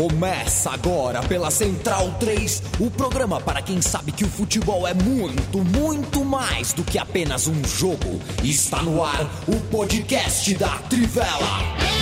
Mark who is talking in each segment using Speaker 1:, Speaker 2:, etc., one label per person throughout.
Speaker 1: Começa agora pela Central 3, o programa para quem sabe que o futebol é muito, muito mais do que apenas um jogo. Está no ar o podcast da Trivela.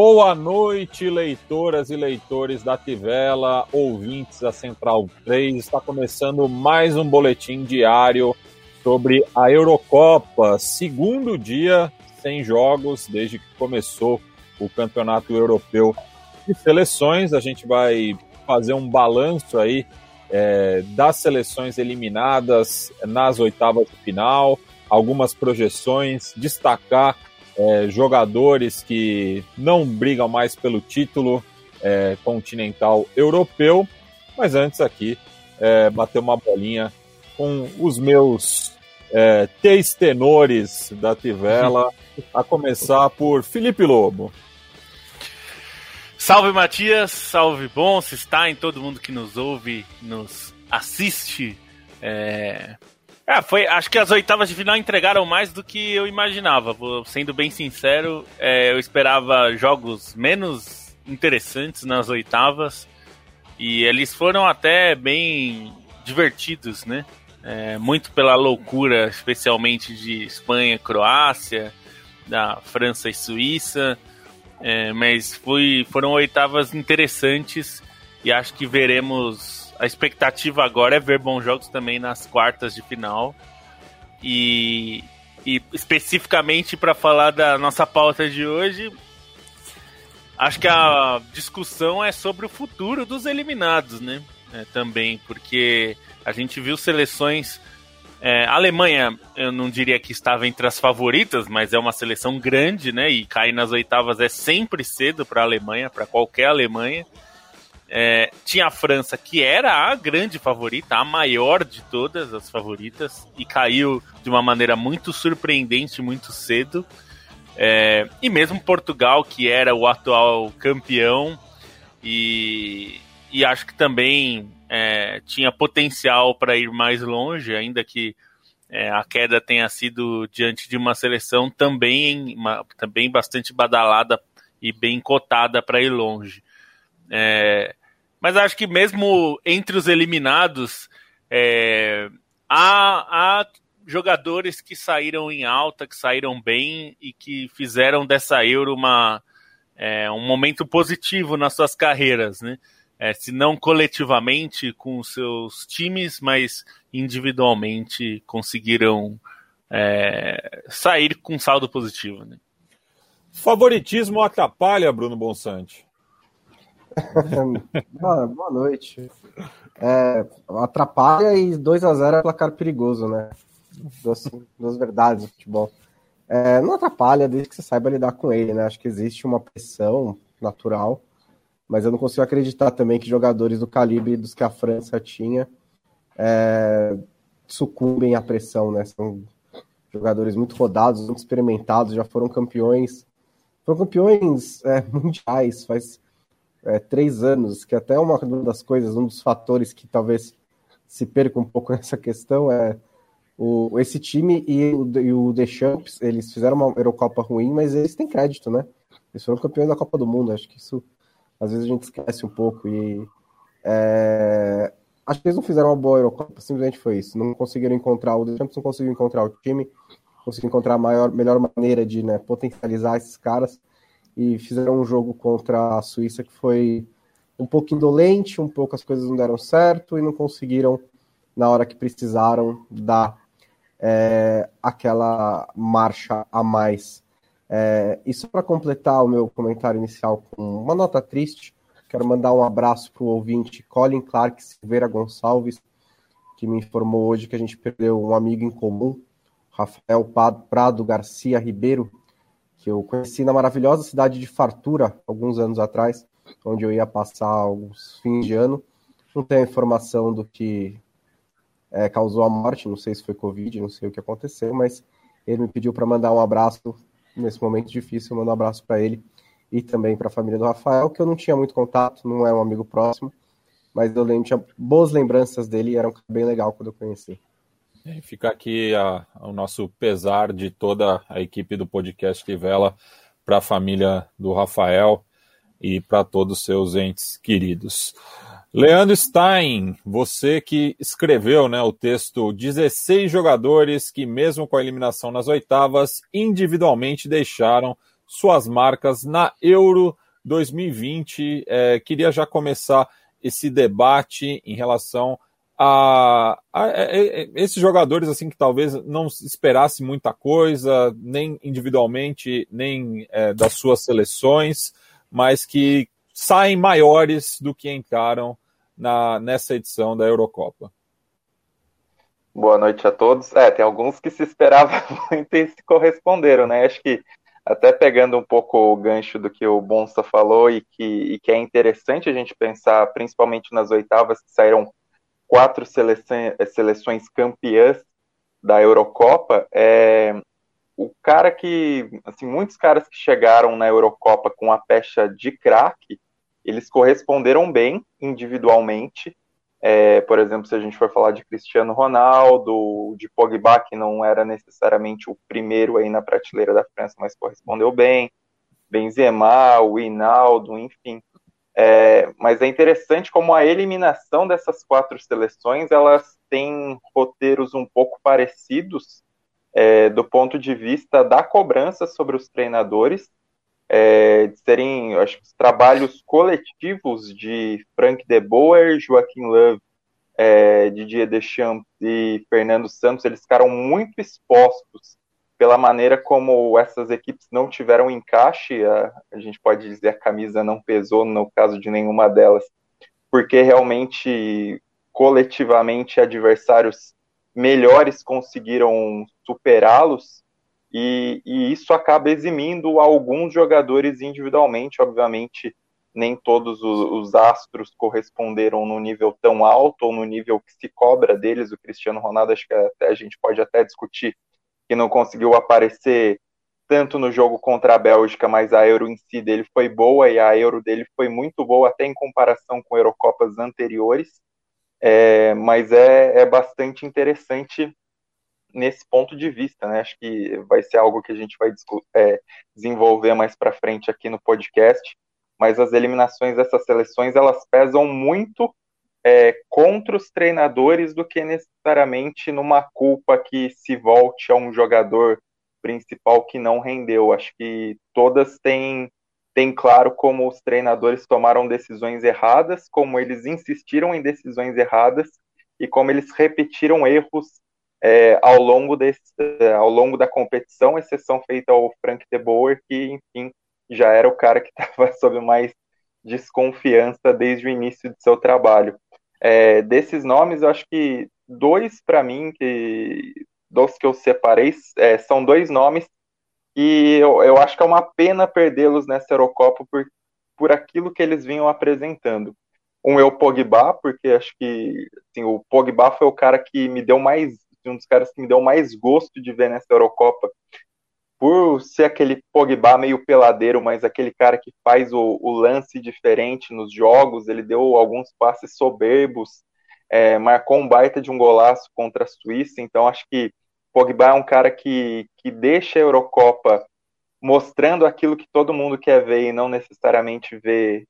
Speaker 2: Boa noite, leitoras e leitores da Tivela, ouvintes da Central 3. Está começando mais um boletim diário sobre a Eurocopa, segundo dia sem jogos desde que começou o Campeonato Europeu de Seleções. A gente vai fazer um balanço aí é, das seleções eliminadas nas oitavas de final, algumas projeções, destacar é, jogadores que não brigam mais pelo título é, continental europeu. Mas antes aqui, é, bater uma bolinha com os meus é, três tenores da Tivela, a começar por Felipe Lobo.
Speaker 3: Salve Matias, salve bom, se está em todo mundo que nos ouve, nos assiste. É, é, foi, acho que as oitavas de final entregaram mais do que eu imaginava. Sendo bem sincero, é, eu esperava jogos menos interessantes nas oitavas e eles foram até bem divertidos, né? É, muito pela loucura, especialmente de Espanha Croácia, da França e Suíça, é, mas foi, foram oitavas interessantes e acho que veremos a expectativa agora é ver bons jogos também nas quartas de final. E, e especificamente para falar da nossa pauta de hoje, acho que a discussão é sobre o futuro dos eliminados, né? É, também, porque a gente viu seleções. É, a Alemanha, eu não diria que estava entre as favoritas, mas é uma seleção grande, né? E cair nas oitavas é sempre cedo para a Alemanha, para qualquer Alemanha. É, tinha a França, que era a grande favorita, a maior de todas as favoritas, e caiu de uma maneira muito surpreendente muito cedo. É, e mesmo Portugal, que era o atual campeão, e, e acho que também é, tinha potencial para ir mais longe, ainda que é, a queda tenha sido diante de uma seleção também, uma, também bastante badalada e bem cotada para ir longe. É, mas acho que mesmo entre os eliminados, é, há, há jogadores que saíram em alta, que saíram bem e que fizeram dessa Euro uma, é, um momento positivo nas suas carreiras, né? É, se não coletivamente com seus times, mas individualmente conseguiram é, sair com saldo positivo. Né?
Speaker 2: Favoritismo atrapalha, Bruno Bonsante?
Speaker 4: boa, boa, noite. É, atrapalha e 2 a 0 é placar perigoso, né? Duas, duas verdades do futebol. É, não atrapalha desde que você saiba lidar com ele, né? Acho que existe uma pressão natural, mas eu não consigo acreditar também que jogadores do calibre dos que a França tinha é, sucumbem à pressão, né? São jogadores muito rodados, muito experimentados, já foram campeões, foram campeões é, mundiais, faz é, três anos, que até uma das coisas, um dos fatores que talvez se perca um pouco nessa questão é o, esse time e o, e o Deschamps, eles fizeram uma Eurocopa ruim, mas eles têm crédito, né? Eles foram campeões da Copa do Mundo, acho que isso às vezes a gente esquece um pouco e é, acho que eles não fizeram uma boa Eurocopa, simplesmente foi isso. Não conseguiram encontrar, o Deschamps não conseguiu encontrar o time, conseguiu encontrar a maior, melhor maneira de né, potencializar esses caras e fizeram um jogo contra a Suíça que foi um pouco indolente, um pouco as coisas não deram certo e não conseguiram, na hora que precisaram, dar é, aquela marcha a mais. É, e só para completar o meu comentário inicial com uma nota triste, quero mandar um abraço para o ouvinte Colin Clark Silveira Gonçalves, que me informou hoje que a gente perdeu um amigo em comum, Rafael Prado Garcia Ribeiro, que eu conheci na maravilhosa cidade de Fartura, alguns anos atrás, onde eu ia passar alguns fins de ano. Não tenho informação do que é, causou a morte, não sei se foi Covid, não sei o que aconteceu, mas ele me pediu para mandar um abraço nesse momento difícil, eu mando um abraço para ele e também para a família do Rafael, que eu não tinha muito contato, não é um amigo próximo, mas eu lembro, tinha boas lembranças dele e era um cara bem legal quando eu conheci.
Speaker 2: É, fica aqui a, o nosso pesar de toda a equipe do podcast Tivela para a família do Rafael e para todos os seus entes queridos. Leandro Stein, você que escreveu né, o texto 16 jogadores que, mesmo com a eliminação nas oitavas, individualmente deixaram suas marcas na Euro 2020. É, queria já começar esse debate em relação a, a, a, a, esses jogadores assim que talvez não esperasse muita coisa, nem individualmente, nem é, das suas seleções, mas que saem maiores do que encaram na, nessa edição da Eurocopa.
Speaker 5: Boa noite a todos. É, tem alguns que se esperava muito e se corresponderam, né? Acho que até pegando um pouco o gancho do que o Bonsa falou e que, e que é interessante a gente pensar, principalmente nas oitavas, que saíram quatro seleções, seleções campeãs da Eurocopa, é, o cara que, assim, muitos caras que chegaram na Eurocopa com a pecha de craque, eles corresponderam bem individualmente, é, por exemplo, se a gente for falar de Cristiano Ronaldo, de Pogba, que não era necessariamente o primeiro aí na prateleira da França, mas correspondeu bem, Benzema, o Hinaldo, enfim. É, mas é interessante como a eliminação dessas quatro seleções, elas têm roteiros um pouco parecidos é, do ponto de vista da cobrança sobre os treinadores, é, de serem, acho trabalhos coletivos de Frank de Boer, Joaquim Love, é, Didier Deschamps e Fernando Santos, eles ficaram muito expostos pela maneira como essas equipes não tiveram encaixe, a, a gente pode dizer a camisa não pesou no caso de nenhuma delas, porque realmente coletivamente adversários melhores conseguiram superá-los e, e, isso acaba eximindo alguns jogadores individualmente, obviamente nem todos os, os, astros corresponderam no nível tão alto ou no nível que se cobra deles. O Cristiano Ronaldo, acho que até, a gente pode até discutir que não conseguiu aparecer tanto no jogo contra a Bélgica, mas a Euro em si dele foi boa e a Euro dele foi muito boa até em comparação com Eurocopas anteriores. É, mas é, é bastante interessante nesse ponto de vista, né? Acho que vai ser algo que a gente vai é, desenvolver mais para frente aqui no podcast. Mas as eliminações dessas seleções elas pesam muito é, contra os treinadores do que necessariamente numa culpa que se volte a um jogador principal que não rendeu. Acho que todas têm, têm claro como os treinadores tomaram decisões erradas, como eles insistiram em decisões erradas e como eles repetiram erros é, ao, longo desse, ao longo da competição, exceção feita ao Frank de Boer, que, enfim, já era o cara que estava sob mais desconfiança desde o início de seu trabalho. É, desses nomes, eu acho que dois, para mim, que, dos que eu separei, é, são dois nomes e eu, eu acho que é uma pena perdê-los nessa Eurocopa por, por aquilo que eles vinham apresentando. Um é o Pogba, porque acho que assim, o Pogba foi o cara que me deu mais um dos caras que me deu mais gosto de ver nessa Eurocopa, por ser aquele Pogba meio peladeiro, mas aquele cara que faz o, o lance diferente nos jogos, ele deu alguns passes soberbos, é, marcou um baita de um golaço contra a Suíça, então acho que Pogba é um cara que, que deixa a Eurocopa mostrando aquilo que todo mundo quer ver e não necessariamente vê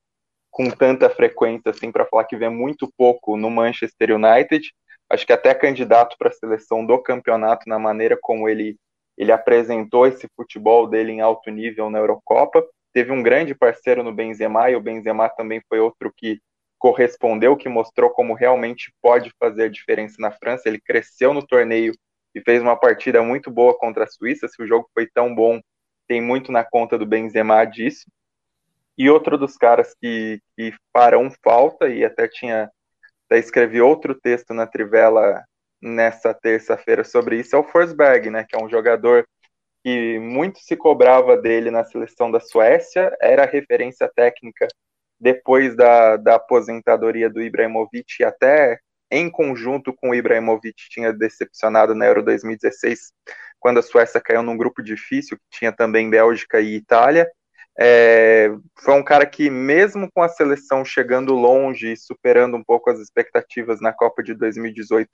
Speaker 5: com tanta frequência assim para falar que vê muito pouco no Manchester United. Acho que até candidato para a seleção do campeonato na maneira como ele, ele apresentou esse futebol dele em alto nível na Eurocopa. Teve um grande parceiro no Benzema e o Benzema também foi outro que correspondeu, que mostrou como realmente pode fazer a diferença na França. Ele cresceu no torneio e fez uma partida muito boa contra a Suíça. Se o jogo foi tão bom, tem muito na conta do Benzema disso. E outro dos caras que, que farão falta, e até tinha até escrevi outro texto na Trivela nessa terça-feira sobre isso, é o Forsberg, né, que é um jogador que muito se cobrava dele na seleção da Suécia, era referência técnica depois da, da aposentadoria do Ibrahimovic e até em conjunto com o Ibrahimovic, tinha decepcionado na Euro 2016, quando a Suécia caiu num grupo difícil, que tinha também Bélgica e Itália. É, foi um cara que, mesmo com a seleção chegando longe e superando um pouco as expectativas na Copa de 2018,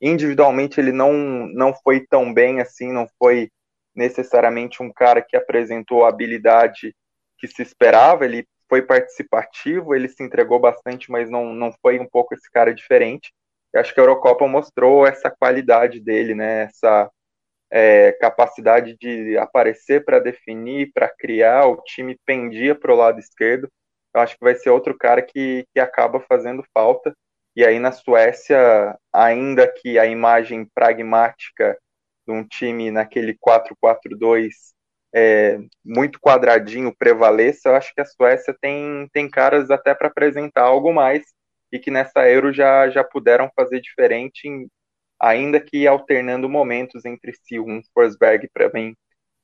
Speaker 5: individualmente ele não, não foi tão bem assim, não foi necessariamente um cara que apresentou a habilidade que se esperava, ele foi participativo, ele se entregou bastante, mas não, não foi um pouco esse cara diferente. Eu acho que a Eurocopa mostrou essa qualidade dele, né? Essa é, capacidade de aparecer para definir, para criar. O time pendia para o lado esquerdo. Eu acho que vai ser outro cara que, que acaba fazendo falta. E aí na Suécia, ainda que a imagem pragmática de um time naquele 4-4-2 é, muito quadradinho prevaleça, eu acho que a Suécia tem, tem caras até para apresentar algo mais e que nessa Euro já, já puderam fazer diferente, em, ainda que alternando momentos entre si. Um Forsberg, para mim,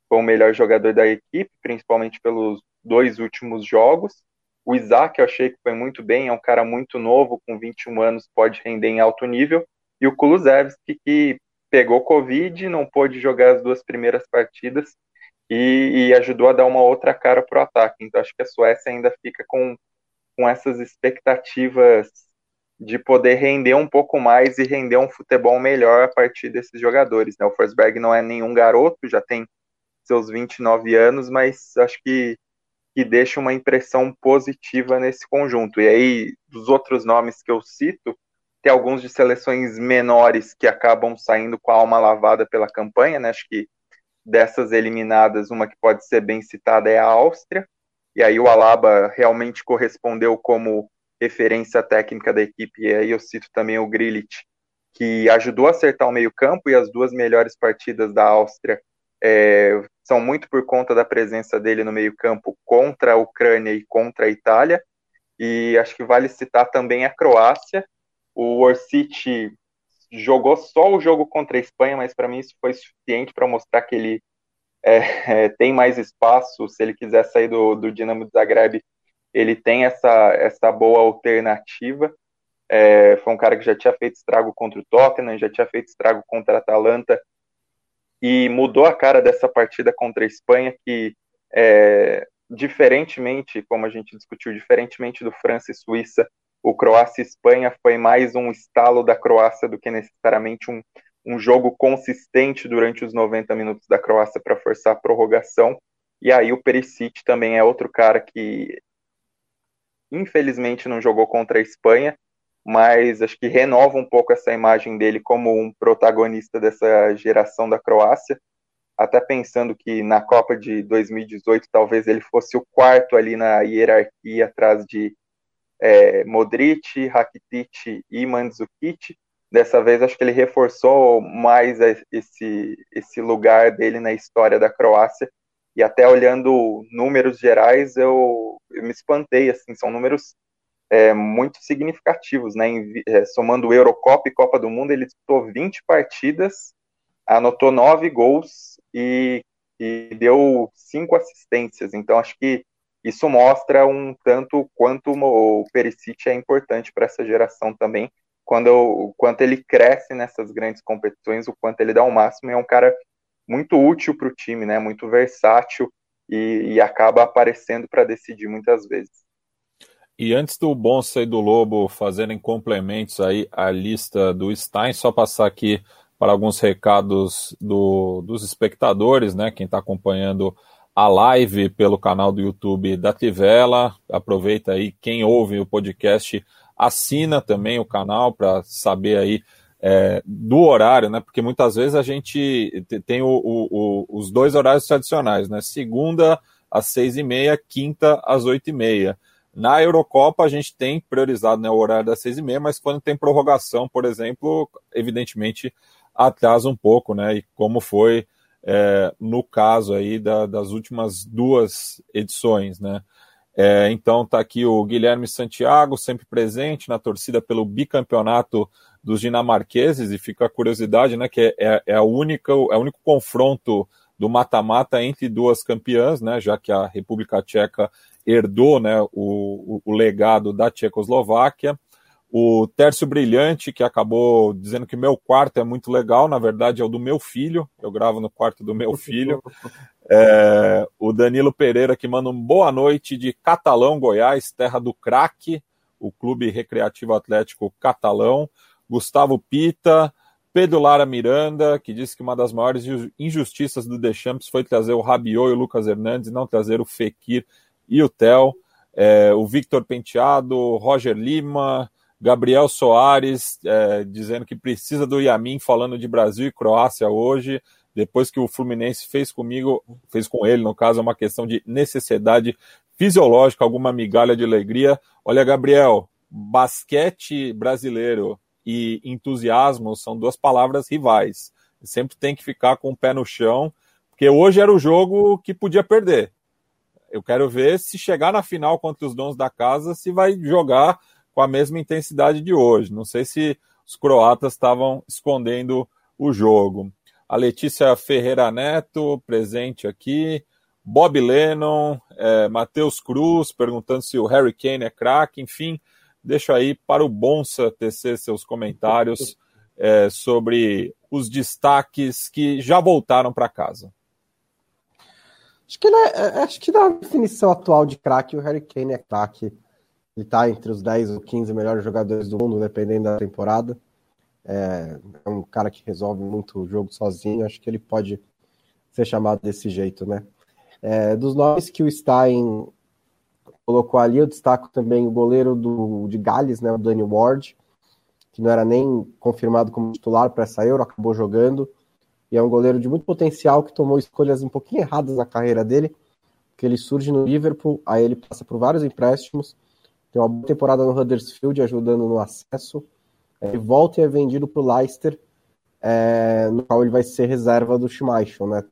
Speaker 5: foi o melhor jogador da equipe, principalmente pelos dois últimos jogos. O Isaac eu achei que foi muito bem, é um cara muito novo, com 21 anos, pode render em alto nível. E o Kulusevski, que pegou Covid, não pôde jogar as duas primeiras partidas, e, e ajudou a dar uma outra cara para o ataque. Então acho que a Suécia ainda fica com, com essas expectativas de poder render um pouco mais e render um futebol melhor a partir desses jogadores. Né? O Forsberg não é nenhum garoto, já tem seus 29 anos, mas acho que, que deixa uma impressão positiva nesse conjunto. E aí, dos outros nomes que eu cito, tem alguns de seleções menores que acabam saindo com a alma lavada pela campanha, né? Acho que dessas eliminadas, uma que pode ser bem citada é a Áustria, e aí o Alaba realmente correspondeu como referência técnica da equipe, e aí eu cito também o Grilich, que ajudou a acertar o meio-campo, e as duas melhores partidas da Áustria é, são muito por conta da presença dele no meio-campo contra a Ucrânia e contra a Itália, e acho que vale citar também a Croácia. O Orsic jogou só o jogo contra a Espanha, mas para mim isso foi suficiente para mostrar que ele é, é, tem mais espaço. Se ele quiser sair do, do Dinamo de Zagreb, ele tem essa, essa boa alternativa. É, foi um cara que já tinha feito estrago contra o Tottenham, já tinha feito estrago contra a Atalanta e mudou a cara dessa partida contra a Espanha, que é, diferentemente, como a gente discutiu, diferentemente do França e Suíça, o Croácia Espanha foi mais um estalo da Croácia do que necessariamente um, um jogo consistente durante os 90 minutos da Croácia para forçar a prorrogação. E aí o Perisic também é outro cara que infelizmente não jogou contra a Espanha, mas acho que renova um pouco essa imagem dele como um protagonista dessa geração da Croácia. Até pensando que na Copa de 2018 talvez ele fosse o quarto ali na hierarquia atrás de é, Modric, Rakitic e Mandzukic. Dessa vez acho que ele reforçou mais esse, esse lugar dele na história da Croácia. E até olhando números gerais, eu, eu me espantei. Assim, são números é, muito significativos, né? Em, é, somando Eurocopa e Copa do Mundo, ele disputou 20 partidas, anotou 9 gols e, e deu 5 assistências. Então, acho que isso mostra um tanto quanto o Perisic é importante para essa geração também, quando o quanto ele cresce nessas grandes competições, o quanto ele dá o máximo, é um cara muito útil para o time, né? Muito versátil e, e acaba aparecendo para decidir muitas vezes.
Speaker 2: E antes do Bonsa e do Lobo fazerem complementos aí à lista do Stein, só passar aqui para alguns recados do, dos espectadores, né? Quem está acompanhando a live pelo canal do YouTube da Tivela. Aproveita aí, quem ouve o podcast, assina também o canal para saber aí é, do horário, né? Porque muitas vezes a gente tem o, o, o, os dois horários tradicionais, né? Segunda às seis e meia, quinta às oito e meia. Na Eurocopa a gente tem priorizado né, o horário das seis e meia, mas quando tem prorrogação, por exemplo, evidentemente atrasa um pouco, né? E como foi é, no caso aí da, das últimas duas edições, né? É, então tá aqui o Guilherme Santiago, sempre presente na torcida pelo bicampeonato dos dinamarqueses, e fica a curiosidade, né, que é, é, é a única, é o único confronto do mata-mata entre duas campeãs, né, já que a República Tcheca herdou, né, o, o, legado da Tchecoslováquia. O Tércio Brilhante, que acabou dizendo que meu quarto é muito legal, na verdade é o do meu filho, eu gravo no quarto do meu filho. É, o Danilo Pereira, que manda um boa noite de Catalão, Goiás, terra do craque, o Clube Recreativo Atlético Catalão. Gustavo Pita, Pedro Lara Miranda, que disse que uma das maiores injustiças do Deschamps foi trazer o Rabiot e o Lucas Hernandes, não trazer o Fekir e o Tel. É, o Victor Penteado, Roger Lima, Gabriel Soares é, dizendo que precisa do Yamin falando de Brasil e Croácia hoje, depois que o Fluminense fez comigo, fez com ele, no caso, é uma questão de necessidade fisiológica, alguma migalha de alegria. Olha, Gabriel, basquete brasileiro e entusiasmo são duas palavras rivais. Sempre tem que ficar com o pé no chão, porque hoje era o jogo que podia perder. Eu quero ver se chegar na final contra os donos da casa, se vai jogar com a mesma intensidade de hoje. Não sei se os croatas estavam escondendo o jogo. A Letícia Ferreira Neto, presente aqui. Bob Lennon, é, Matheus Cruz, perguntando se o Harry Kane é craque. Enfim, deixo aí para o Bonsa tecer seus comentários é, sobre os destaques que já voltaram para casa.
Speaker 4: Acho que, é, é, acho que na definição atual de craque, o Harry Kane é craque. Ele está entre os 10 ou 15 melhores jogadores do mundo, dependendo da temporada. É, é, um cara que resolve muito o jogo sozinho. Acho que ele pode ser chamado desse jeito, né? É, dos nomes que o Stein colocou ali, eu destaco também o goleiro do, de Gales, né, o Danny Ward, que não era nem confirmado como titular para essa Euro, acabou jogando. E é um goleiro de muito potencial que tomou escolhas um pouquinho erradas na carreira dele, porque ele surge no Liverpool, aí ele passa por vários empréstimos tem uma boa temporada no Huddersfield, ajudando no acesso. Ele volta e é vendido para o Leicester, é, no qual ele vai ser reserva do Schmeichel, né?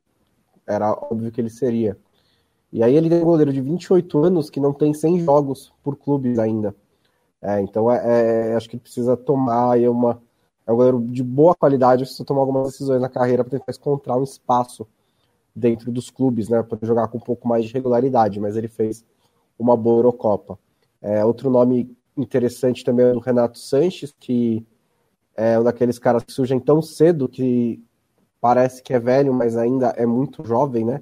Speaker 4: Era óbvio que ele seria. E aí ele tem um goleiro de 28 anos que não tem 100 jogos por clubes ainda. É, então é, é, acho que ele precisa tomar aí uma. É um goleiro de boa qualidade, precisa tomar algumas decisões na carreira para tentar encontrar um espaço dentro dos clubes, né? Para jogar com um pouco mais de regularidade, mas ele fez uma boa Eurocopa. É, outro nome interessante também é o Renato Sanches, que é um daqueles caras que surgem tão cedo que parece que é velho, mas ainda é muito jovem, né?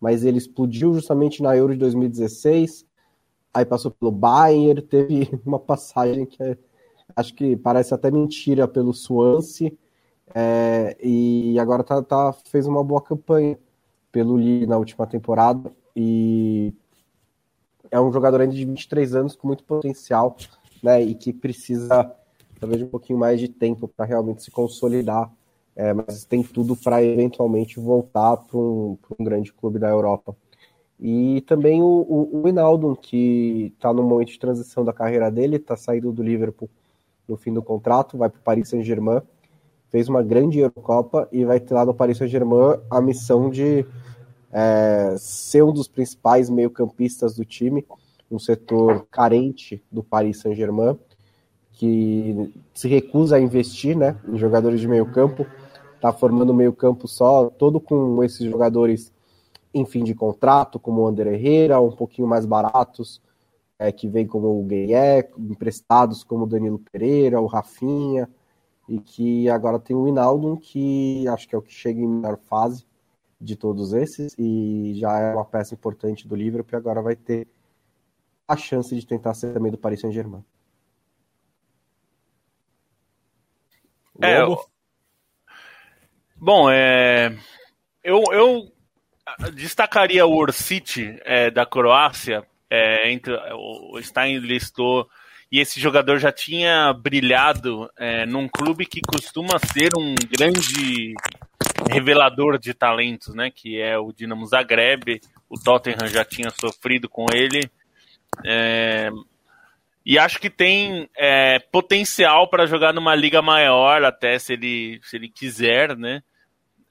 Speaker 4: Mas ele explodiu justamente na Euro de 2016, aí passou pelo Bayern, teve uma passagem que é, acho que parece até mentira pelo Swansea, é, e agora tá, tá, fez uma boa campanha pelo Lille na última temporada, e é um jogador ainda de 23 anos com muito potencial, né? E que precisa talvez um pouquinho mais de tempo para realmente se consolidar, é, mas tem tudo para eventualmente voltar para um, um, grande clube da Europa. E também o, o, o Inaldo, que está no momento de transição da carreira dele, está saindo do Liverpool no fim do contrato, vai para o Paris Saint-Germain, fez uma grande Eurocopa e vai ter lá no Paris Saint-Germain a missão de é, ser um dos principais meio-campistas do time, um setor carente do Paris Saint-Germain, que se recusa a investir né, em jogadores de meio-campo, está formando meio-campo só, todo com esses jogadores em fim de contrato, como o André Herrera, um pouquinho mais baratos, é, que vem como o Gueye, emprestados como o Danilo Pereira, o Rafinha, e que agora tem o Inaldo, que acho que é o que chega em melhor fase, de todos esses e já é uma peça importante do Liverpool e agora vai ter a chance de tentar ser também do Paris Saint-Germain.
Speaker 3: É, bom, é, eu, eu destacaria o Orsic é, da Croácia, é, entre, o Stein listou, e esse jogador já tinha brilhado é, num clube que costuma ser um grande revelador de talentos, né? Que é o Dinamo Zagreb. O Tottenham já tinha sofrido com ele. É, e acho que tem é, potencial para jogar numa liga maior, até se ele, se ele quiser, né?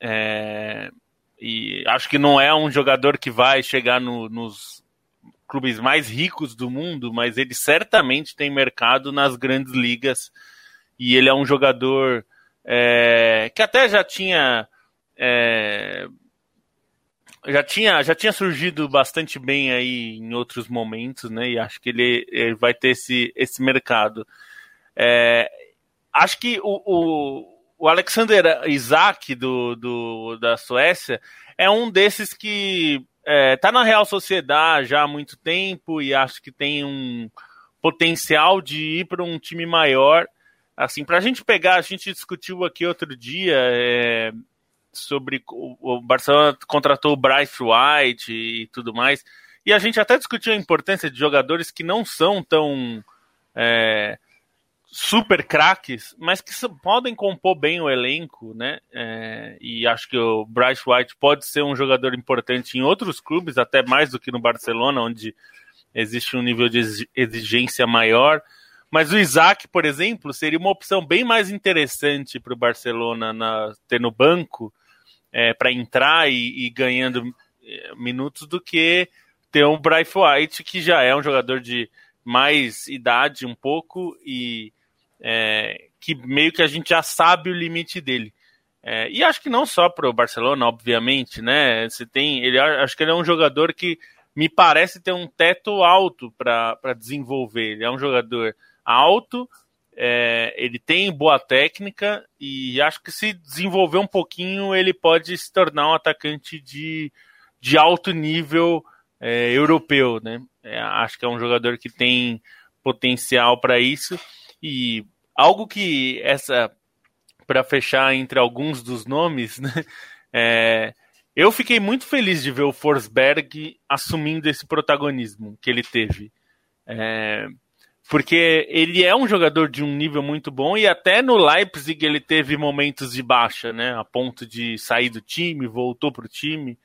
Speaker 3: É, e acho que não é um jogador que vai chegar no, nos clubes mais ricos do mundo, mas ele certamente tem mercado nas grandes ligas. E ele é um jogador é, que até já tinha é, já tinha já tinha surgido bastante bem aí em outros momentos, né? E acho que ele, ele vai ter esse, esse mercado. É, acho que o, o Alexander Isaac do, do, da Suécia é um desses que é, tá na Real Sociedade já há muito tempo e acho que tem um potencial de ir para um time maior. Assim, para a gente pegar, a gente discutiu aqui outro dia é, sobre o, Barcelona contratou o Bryce White e tudo mais, e a gente até discutiu a importância de jogadores que não são tão é, super craques, mas que podem compor bem o elenco, né? É, e acho que o Bryce White pode ser um jogador importante em outros clubes, até mais do que no Barcelona, onde existe um nível de exigência maior. Mas o Isaac, por exemplo, seria uma opção bem mais interessante para o Barcelona na, ter no banco é, para entrar e, e, ganhando é, minutos do que ter um Bryce White, que já é um jogador de mais idade um pouco e é, que meio que a gente já sabe o limite dele. É, e acho que não só para o Barcelona, obviamente, né? Você tem, ele acho que ele é um jogador que me parece ter um teto alto para desenvolver. Ele é um jogador alto, é, ele tem boa técnica e acho que se desenvolver um pouquinho ele pode se tornar um atacante de, de alto nível é, europeu, né? É, acho que é um jogador que tem potencial para isso. E algo que essa para fechar entre alguns dos nomes, né? É, eu fiquei muito feliz de ver o Forsberg assumindo esse protagonismo que ele teve. É, porque ele é um jogador de um nível muito bom e até no Leipzig ele teve momentos de baixa, né? A ponto de sair do time, voltou para o time.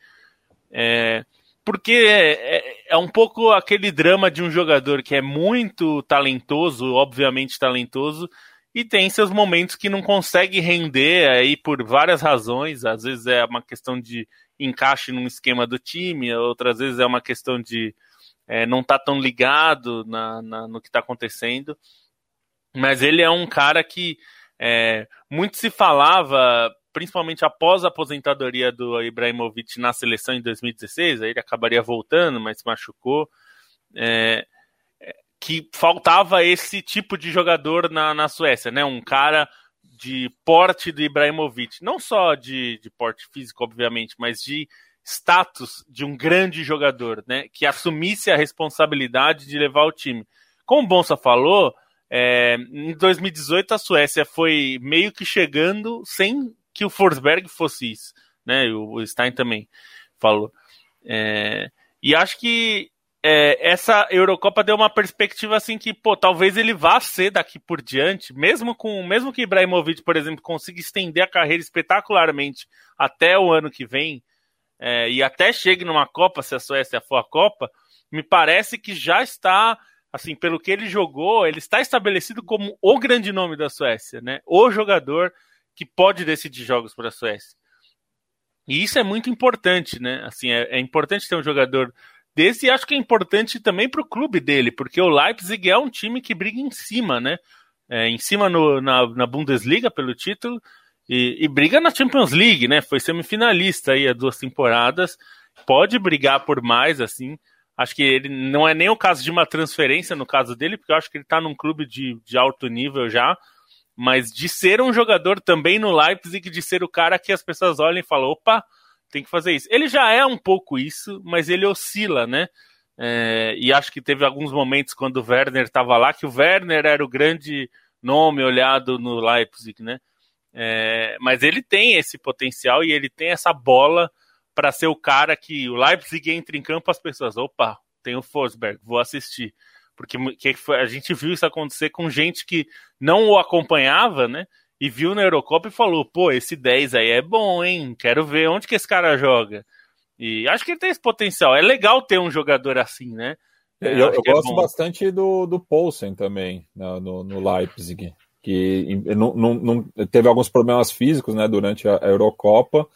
Speaker 3: É, porque é, é, é, um pouco aquele drama de um jogador que é muito talentoso, obviamente talentoso, e tem seus momentos que não consegue render aí por várias razões. Às vezes é uma questão de encaixe num esquema do time, outras vezes é uma questão de é, não estar tá tão ligado na, na, no que está acontecendo. Mas ele é um cara que é, muito se falava principalmente após a aposentadoria do Ibrahimovic na seleção em 2016, aí ele acabaria voltando, mas se machucou, é, é, que faltava esse tipo de jogador na, na Suécia, né? Um cara de porte do Ibrahimovic, não só de, de porte físico, obviamente, mas de status de um grande jogador, né? Que assumisse a responsabilidade de levar o time. Como o Bonsa falou, é, em 2018 a Suécia foi meio que chegando sem que o Forsberg fosse isso, né? O Stein também falou. É, e acho que é, essa Eurocopa deu uma perspectiva assim que, pô, talvez ele vá ser daqui por diante, mesmo com, mesmo que Ibrahimovic, por exemplo, consiga estender a carreira espetacularmente até o ano que vem, é, e até chegue numa Copa, se a Suécia for a Copa, me parece que já está, assim, pelo que ele jogou, ele está estabelecido como o grande nome da Suécia, né? O jogador que pode decidir jogos para a Suécia. E isso é muito importante, né? Assim, é, é importante ter um jogador desse e acho que é importante também para o clube dele, porque o Leipzig é um time que briga em cima, né? É, em cima no, na, na, Bundesliga pelo título e, e, briga na Champions League, né? Foi semifinalista aí há duas temporadas, pode brigar por mais, assim. Acho que ele não é nem o caso de uma transferência no caso dele, porque eu acho que ele está num clube de, de alto nível já mas de ser um jogador também no Leipzig, de ser o cara que as pessoas olham e falam, opa, tem que fazer isso. Ele já é um pouco isso, mas ele oscila, né? É, e acho que teve alguns momentos quando o Werner estava lá, que o Werner era o grande nome olhado no Leipzig, né? É, mas ele tem esse potencial e ele tem essa bola para ser o cara que o Leipzig entra em campo, as pessoas, opa, tem o Forsberg, vou assistir. Porque a gente viu isso acontecer com gente que não o acompanhava, né? E viu na Eurocopa e falou: pô, esse 10 aí é bom, hein? Quero ver onde que esse cara joga. E acho que ele tem esse potencial. É legal ter um jogador assim, né?
Speaker 2: É, eu, eu é gosto é bastante do, do Poulsen também, né, no, no Leipzig, que não, não, não, teve alguns problemas físicos né, durante a Eurocopa,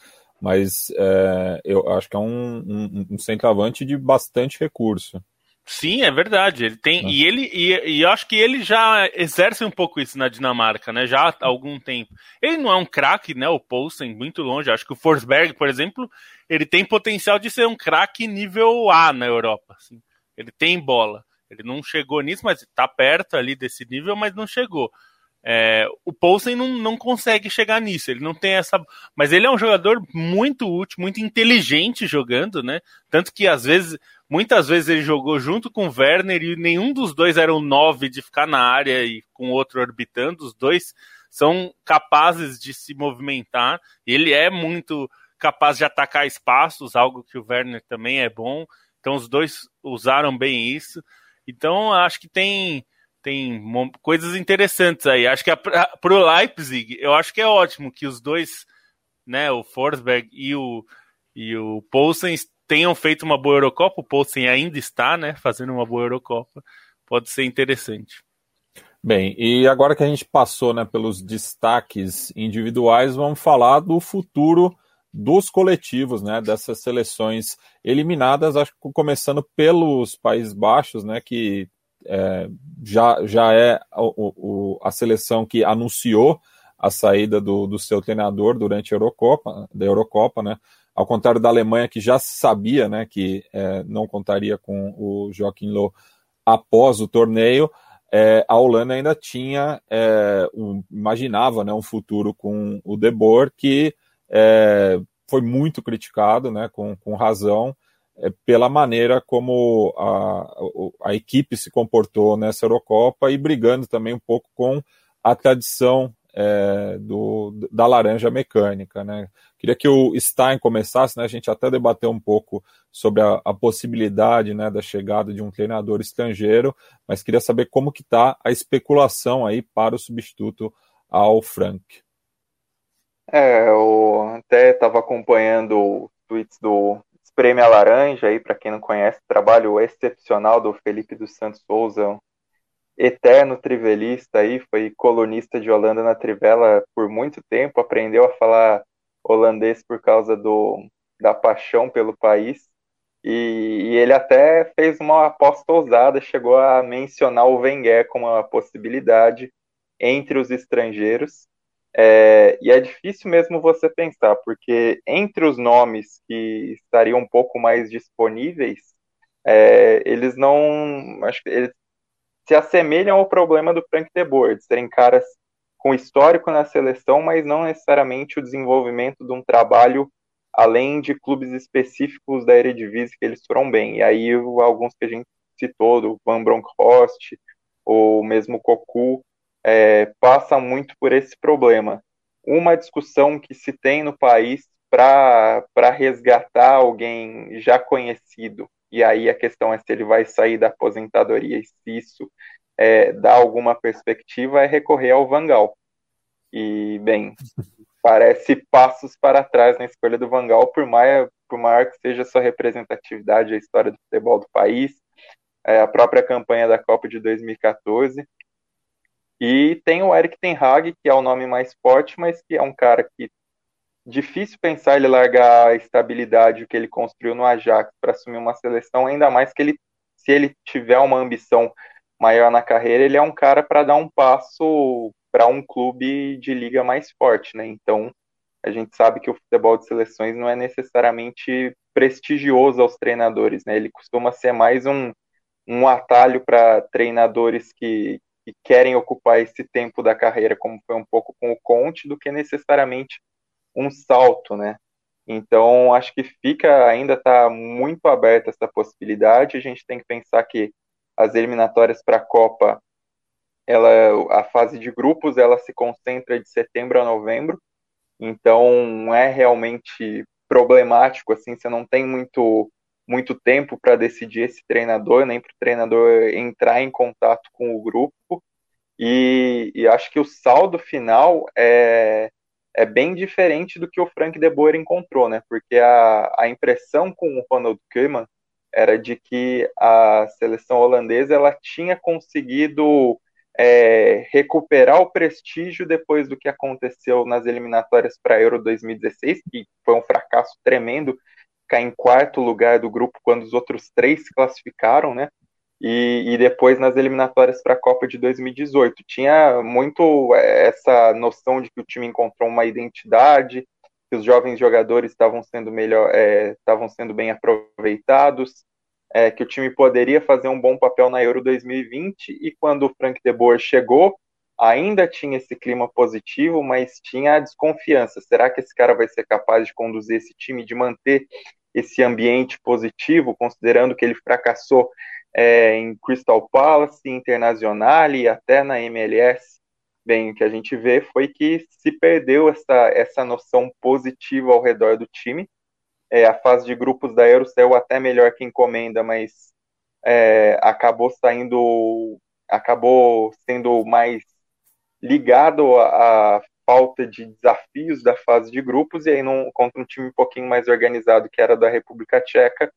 Speaker 2: mas é, eu acho que é um, um, um centroavante de bastante recurso.
Speaker 3: Sim, é verdade. Ele tem e ele e, e eu acho que ele já exerce um pouco isso na Dinamarca, né? Já há algum tempo. Ele não é um craque, né? O Poulsen muito longe. Acho que o Forsberg, por exemplo, ele tem potencial de ser um craque nível A na Europa. Assim. Ele tem bola. Ele não chegou nisso, mas está perto ali desse nível, mas não chegou. É, o Poulsen não, não consegue chegar nisso, ele não tem essa. Mas ele é um jogador muito útil, muito inteligente jogando, né? Tanto que às vezes, muitas vezes ele jogou junto com o Werner e nenhum dos dois era um nove de ficar na área e com o outro orbitando. Os dois são capazes de se movimentar. Ele é muito capaz de atacar espaços, algo que o Werner também é bom. Então os dois usaram bem isso. Então acho que tem tem coisas interessantes aí. Acho que para o Leipzig, eu acho que é ótimo que os dois, né, o Forsberg e o, e o Poulsen tenham feito uma boa Eurocopa. O Poulsen ainda está, né, fazendo uma boa Eurocopa. Pode ser interessante.
Speaker 2: Bem, e agora que a gente passou né, pelos destaques individuais, vamos falar do futuro dos coletivos, né, dessas seleções eliminadas, acho que começando pelos Países Baixos, né, que é, já, já é o, o, a seleção que anunciou a saída do, do seu treinador durante a Eurocopa, da Eurocopa, né? Ao contrário da Alemanha, que já sabia né, que é, não contaria com o Joaquim Low após o torneio, é, a Holanda ainda tinha, é, um, imaginava né, um futuro com o De Boer, que é, foi muito criticado, né, com, com razão, é, pela maneira como a, a equipe se comportou nessa Eurocopa e brigando também um pouco com a tradição é, do, da laranja mecânica. Né? Queria que o Stein começasse, né? a gente até debateu um pouco sobre a, a possibilidade né, da chegada de um treinador estrangeiro, mas queria saber como que está a especulação aí para o substituto ao Frank.
Speaker 5: É, eu até estava acompanhando os tweets do Prêmio a Laranja, aí, para quem não conhece, trabalho excepcional do Felipe dos Santos Souza, eterno trivelista aí, foi colunista de Holanda na Trivela por muito tempo, aprendeu a falar holandês por causa do, da paixão pelo país. E, e, ele até fez uma aposta ousada, chegou a mencionar o Wenger como uma possibilidade entre os estrangeiros. É, e é difícil mesmo você pensar, porque entre os nomes que estariam um pouco mais disponíveis, é, eles não. Acho que eles se assemelham ao problema do Frank de Boer, de serem caras com histórico na seleção, mas não necessariamente o desenvolvimento de um trabalho além de clubes específicos da Eredivisie que eles foram bem. E aí alguns que a gente citou, do Van Bronckhorst, ou mesmo Cocu, é, passa muito por esse problema. Uma discussão que se tem no país para resgatar alguém já conhecido, e aí a questão é se ele vai sair da aposentadoria e se isso é, dá alguma perspectiva, é recorrer ao Vangal. E, bem, parece passos para trás na escolha do Vangal, por maior, por maior que seja a sua representatividade, a história do futebol do país, é, a própria campanha da Copa de 2014. E tem o Eric Ten Hag, que é o nome mais forte, mas que é um cara que difícil pensar ele largar a estabilidade que ele construiu no Ajax para assumir uma seleção, ainda mais que ele, se ele tiver uma ambição maior na carreira, ele é um cara para dar um passo para um clube de liga mais forte, né? Então, a gente sabe que o futebol de seleções não é necessariamente prestigioso aos treinadores, né? Ele costuma ser mais um, um atalho para treinadores que, que querem ocupar esse tempo da carreira, como foi um pouco com o Conte, do que necessariamente um salto, né? Então, acho que fica, ainda está muito aberta essa possibilidade. A gente tem que pensar que as eliminatórias para a Copa, ela, a fase de grupos, ela se concentra de setembro a novembro. Então, é realmente problemático, assim, você não tem muito muito tempo para decidir esse treinador, nem para o treinador entrar em contato com o grupo. E, e, acho que o saldo final é, é bem diferente do que o Frank de Boer encontrou, né? Porque a, a impressão com o Ronald Koeman era de que a seleção holandesa ela tinha conseguido é, recuperar o prestígio depois do que aconteceu nas eliminatórias para Euro 2016, que foi um fracasso tremendo ficar em quarto lugar do grupo quando os outros três se classificaram, né? E, e depois nas eliminatórias para a Copa de 2018. Tinha muito é, essa noção de que o time encontrou uma identidade, que os jovens jogadores estavam sendo melhor, é, estavam sendo bem aproveitados. é, que o time poderia fazer um bom papel na Euro 2020 e quando o Frank de Boer chegou, ainda tinha esse clima positivo, mas tinha a desconfiança. Será que esse cara vai ser capaz de conduzir esse time, de manter esse ambiente positivo, considerando que ele fracassou é, em Crystal Palace, Internacional e até na MLS? Bem, o que a gente vê foi que se perdeu essa, essa noção positiva ao redor do time. É, a fase de grupos da Euro saiu até melhor que encomenda, mas é, acabou saindo, acabou sendo mais ligado à, falta de desafios da fase de grupos, e aí não, contra um time um pouquinho mais organizado, que era da República Tcheca,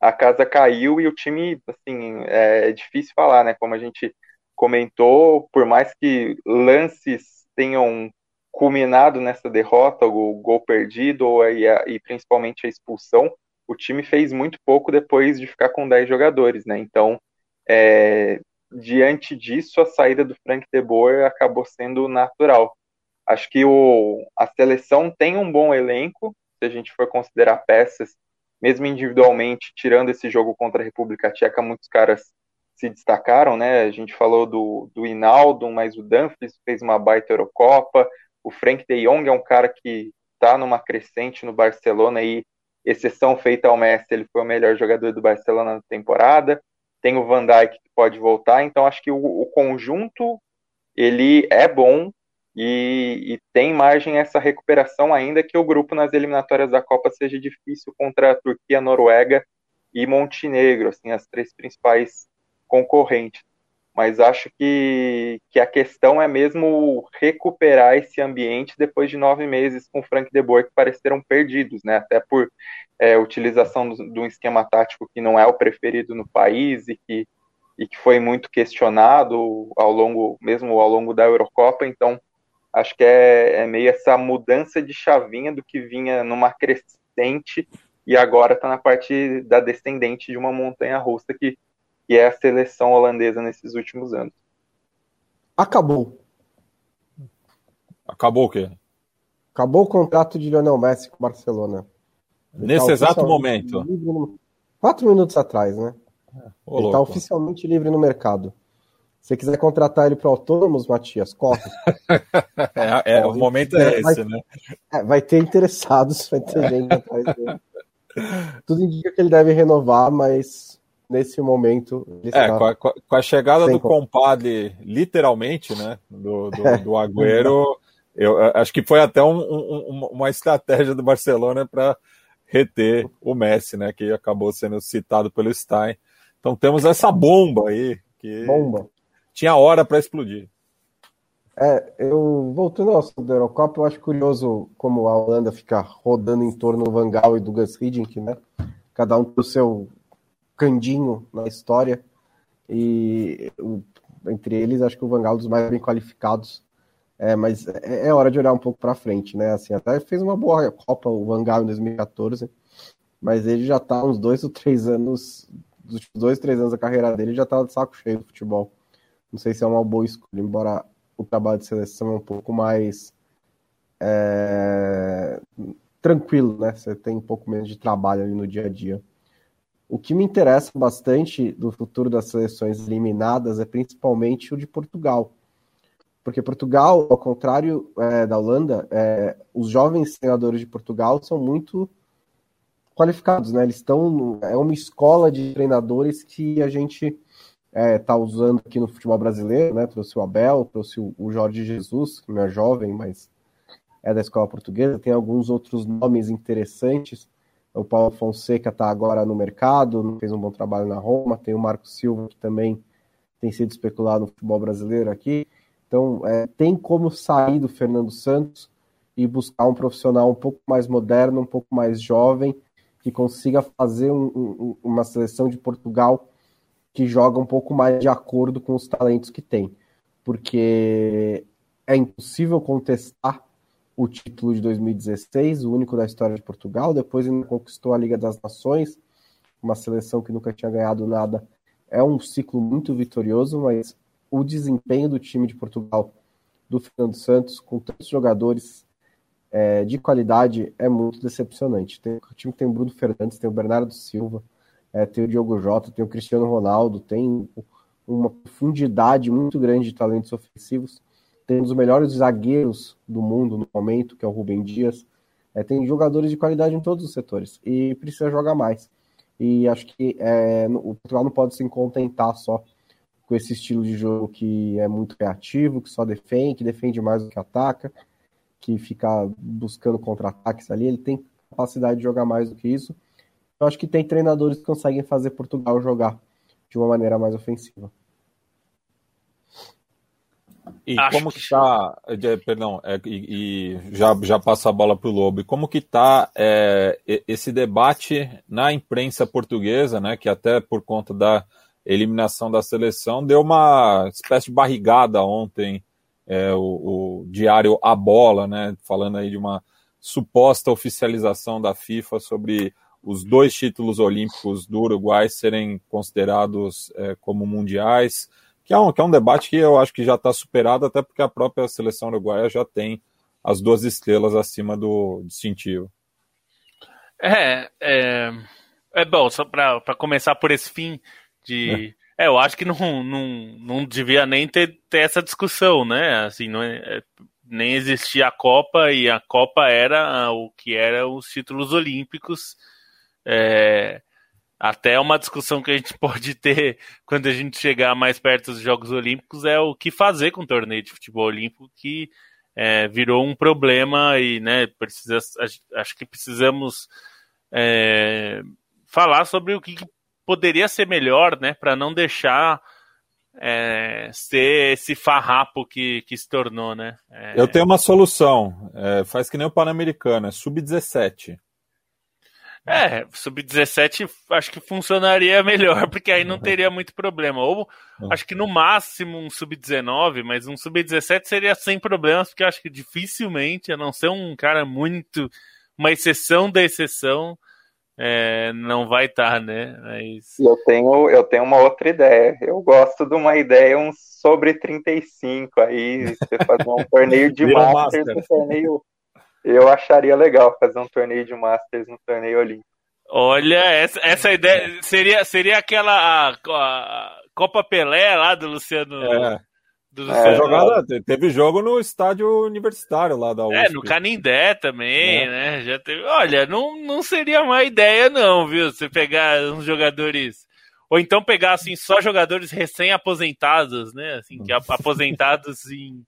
Speaker 5: a casa caiu e o time, assim, é, é difícil falar, né? Como a gente comentou, por mais que lances tenham culminado nessa derrota, o gol perdido e, a, e principalmente a expulsão, o time fez muito pouco depois de ficar com 10 jogadores, né? Então, é, diante disso, a saída do Frank de Boer acabou sendo natural. Acho que o, a seleção tem um bom elenco, se a gente for considerar peças, mesmo individualmente, tirando esse jogo contra a República Tcheca, muitos caras se destacaram, né? A gente falou do, do Hinaldo, mas o Dumfries fez uma baita Eurocopa, o Frank de Jong é um cara que está numa crescente no Barcelona e, exceção feita ao Messi, ele foi o melhor jogador do Barcelona na temporada. Tem o Van Dijk que pode voltar, então acho que o, o conjunto ele é bom e, e, tem margem essa recuperação ainda que o grupo nas eliminatórias da Copa seja difícil contra a Turquia, Noruega e Montenegro, assim, as três principais concorrentes mas acho que, que a questão é mesmo recuperar esse ambiente depois de nove meses com Frank de Boer, que pareceram perdidos, né? Até por é, utilização de um esquema tático que não é o preferido no país e que, e que foi muito questionado ao longo, mesmo ao longo da Eurocopa. Então, acho que é, é meio essa mudança de chavinha do que vinha numa crescente e agora está na parte da descendente de uma montanha russa que que é a seleção holandesa nesses últimos anos.
Speaker 4: Acabou.
Speaker 2: Acabou o quê?
Speaker 4: Acabou o contrato de Lionel Messi com o Barcelona.
Speaker 2: Ele Nesse tá exato momento.
Speaker 4: No... Quatro minutos atrás, né? Ô, ele está oficialmente livre no mercado. Se você quiser contratar ele para autônomos, Matias, corre.
Speaker 2: é, é o momento é, esse,
Speaker 4: vai,
Speaker 2: né?
Speaker 4: É, vai ter interessados, vai ter gente atrás dele. Tudo indica que ele deve renovar, mas nesse momento.
Speaker 2: É, com a, com a, chegada do compadre, literalmente, né, do, do, é. do Agüero, eu acho que foi até um, um, uma estratégia do Barcelona para reter o Messi, né, que acabou sendo citado pelo Stein. Então temos essa bomba aí que
Speaker 4: bomba.
Speaker 2: Tinha hora para explodir.
Speaker 4: É, eu voltando ao assunto da Eurocopa, eu acho curioso como a Holanda fica rodando em torno do Van Gaal e do Gus Hiddink, né? Cada um tem o seu candinho na história. E entre eles, acho que o Vangal é um dos mais bem qualificados. É, mas é, é hora de olhar um pouco para frente, né? Assim, até fez uma boa Copa o Vangal em 2014, mas ele já está uns dois ou três anos, dos dois, três anos da carreira dele, já está de saco cheio do futebol. Não sei se é uma boa escolha, embora o trabalho de seleção é um pouco mais é, tranquilo, né? Você tem um pouco menos de trabalho ali no dia a dia. O que me interessa bastante do futuro das seleções eliminadas é principalmente o de Portugal. Porque Portugal, ao contrário é, da Holanda, é, os jovens treinadores de Portugal são muito qualificados, né? Eles estão. É uma escola de treinadores que a gente está é, tá usando aqui no futebol brasileiro, né? Trouxe o Abel, trouxe o, Jorge Jesus, que não é jovem, mas é da escola portuguesa. Tem alguns outros nomes interessantes. O Paulo Fonseca está agora no mercado, fez um bom trabalho na Roma. Tem o Marco Silva, que também tem sido especulado no futebol brasileiro aqui. Então, é, tem como sair do Fernando Santos e buscar um profissional um pouco mais moderno, um pouco mais jovem, que consiga fazer um, um, uma seleção de Portugal que joga um pouco mais de acordo com os talentos que tem. Porque é impossível contestar o título de 2016, o único da história de Portugal. Depois ainda conquistou a Liga das Nações, uma seleção que nunca tinha ganhado nada. É um ciclo muito vitorioso, mas o desempenho do time de Portugal, do Fernando Santos, com tantos jogadores é, de qualidade, é muito decepcionante. Tem, o time tem o Bruno Fernandes, tem o Bernardo Silva, é, tem o Diogo Jota, tem o Cristiano Ronaldo, tem uma profundidade muito grande de talentos ofensivos. Tem um dos melhores zagueiros do mundo no momento, que é o Rubem Dias. É, tem jogadores de qualidade em todos os setores e precisa jogar mais. E acho que é, o Portugal não pode se contentar só com esse estilo de jogo que é muito reativo, que só defende, que defende mais do que ataca, que fica buscando contra-ataques ali. Ele tem capacidade de jogar mais do que isso. Eu acho que tem treinadores que conseguem fazer Portugal jogar de uma maneira mais ofensiva.
Speaker 2: E Acho como que está, perdão, é, e, e, já, já passa a bola para o Lobo, e como que está é, esse debate na imprensa portuguesa, né, que até por conta da eliminação da seleção deu uma espécie de barrigada ontem, é, o, o, diário A Bola, né, falando aí de uma suposta oficialização da FIFA sobre os dois títulos olímpicos do Uruguai serem considerados é, como mundiais, que é, um, que é um debate que eu acho que já está superado, até porque a própria seleção uruguaia já tem as duas estrelas acima do distintivo.
Speaker 3: É, é, é bom, só para começar por esse fim de. É. é. eu acho que não, não, não devia nem ter, ter essa discussão, né? Assim, não é, é nem existia a Copa e a Copa era o que era os títulos olímpicos é, até uma discussão que a gente pode ter quando a gente chegar mais perto dos Jogos Olímpicos é o que fazer com o torneio de futebol olímpico que é, virou um problema e né, precisa, acho que precisamos é, falar sobre o que poderia ser melhor né, para não deixar é, ser esse farrapo que, que se tornou. Né?
Speaker 2: É. Eu tenho uma solução, é, faz que nem o Pan-Americano, é sub-17.
Speaker 3: É, sub-17 acho que funcionaria melhor, porque aí não teria muito problema. Ou acho que no máximo um sub-19, mas um sub-17 seria sem problemas, porque acho que dificilmente, a não ser um cara muito. uma exceção da exceção, é, não vai estar, tá, né? Mas...
Speaker 5: Eu, tenho, eu tenho uma outra ideia. Eu gosto de uma ideia um sobre 35 aí, você fazer um torneio de Masters, um torneio eu acharia legal fazer um torneio de Masters no torneio olímpico.
Speaker 3: Olha, essa, essa ideia seria, seria aquela a, a Copa Pelé lá do Luciano.
Speaker 2: É. Do é, Luciano. É, jogada, teve jogo no estádio universitário lá da USP.
Speaker 3: É, no Canindé também, é. né? Já teve, olha, não, não seria uma ideia, não, viu? Você pegar uns jogadores. Ou então pegar assim, só jogadores recém-aposentados, né? Assim, que aposentados em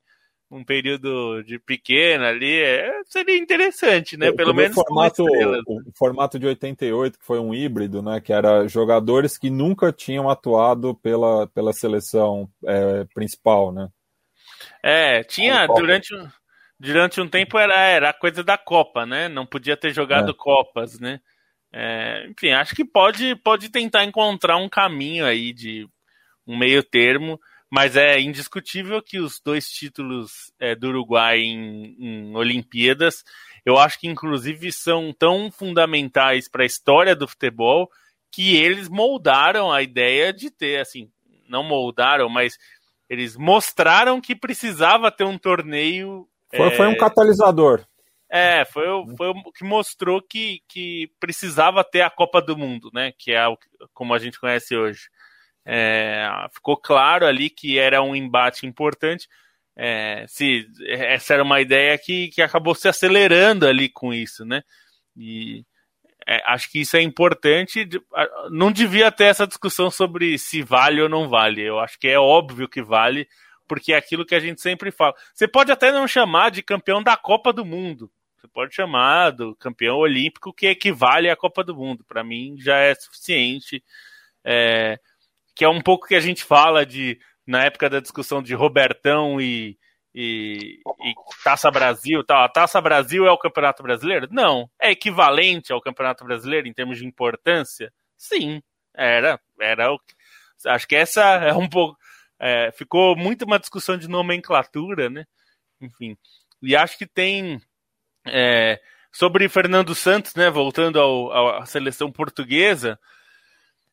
Speaker 3: um período de pequeno ali, é, seria interessante, né? Pelo menos
Speaker 2: o formato, o formato de 88, que foi um híbrido, né? Que era jogadores que nunca tinham atuado pela, pela seleção é, principal, né?
Speaker 3: É, tinha durante, durante um tempo era, era a coisa da Copa, né? Não podia ter jogado é. Copas, né? É, enfim, acho que pode, pode tentar encontrar um caminho aí de um meio termo mas é indiscutível que os dois títulos é, do Uruguai em, em Olimpíadas, eu acho que inclusive são tão fundamentais para a história do futebol que eles moldaram a ideia de ter, assim, não moldaram, mas eles mostraram que precisava ter um torneio.
Speaker 2: Foi, é... foi um catalisador.
Speaker 3: É, foi, foi o que mostrou que, que precisava ter a Copa do Mundo, né? Que é o, como a gente conhece hoje. É, ficou claro ali que era um embate importante. É, se essa era uma ideia que, que acabou se acelerando ali com isso, né? E é, acho que isso é importante. Não devia ter essa discussão sobre se vale ou não vale. Eu acho que é óbvio que vale, porque é aquilo que a gente sempre fala. Você pode até não chamar de campeão da Copa do Mundo. Você pode chamar do campeão olímpico que equivale à Copa do Mundo. Para mim já é suficiente. É, que é um pouco que a gente fala de na época da discussão de Robertão e, e, e, Taça Brasil, tal. A Taça Brasil é o Campeonato Brasileiro? Não. É equivalente ao Campeonato Brasileiro em termos de importância? Sim, era. Era o acho que essa é um pouco é, ficou muito uma discussão de nomenclatura, né? Enfim, e acho que tem é, sobre Fernando Santos, né? Voltando ao, à seleção portuguesa,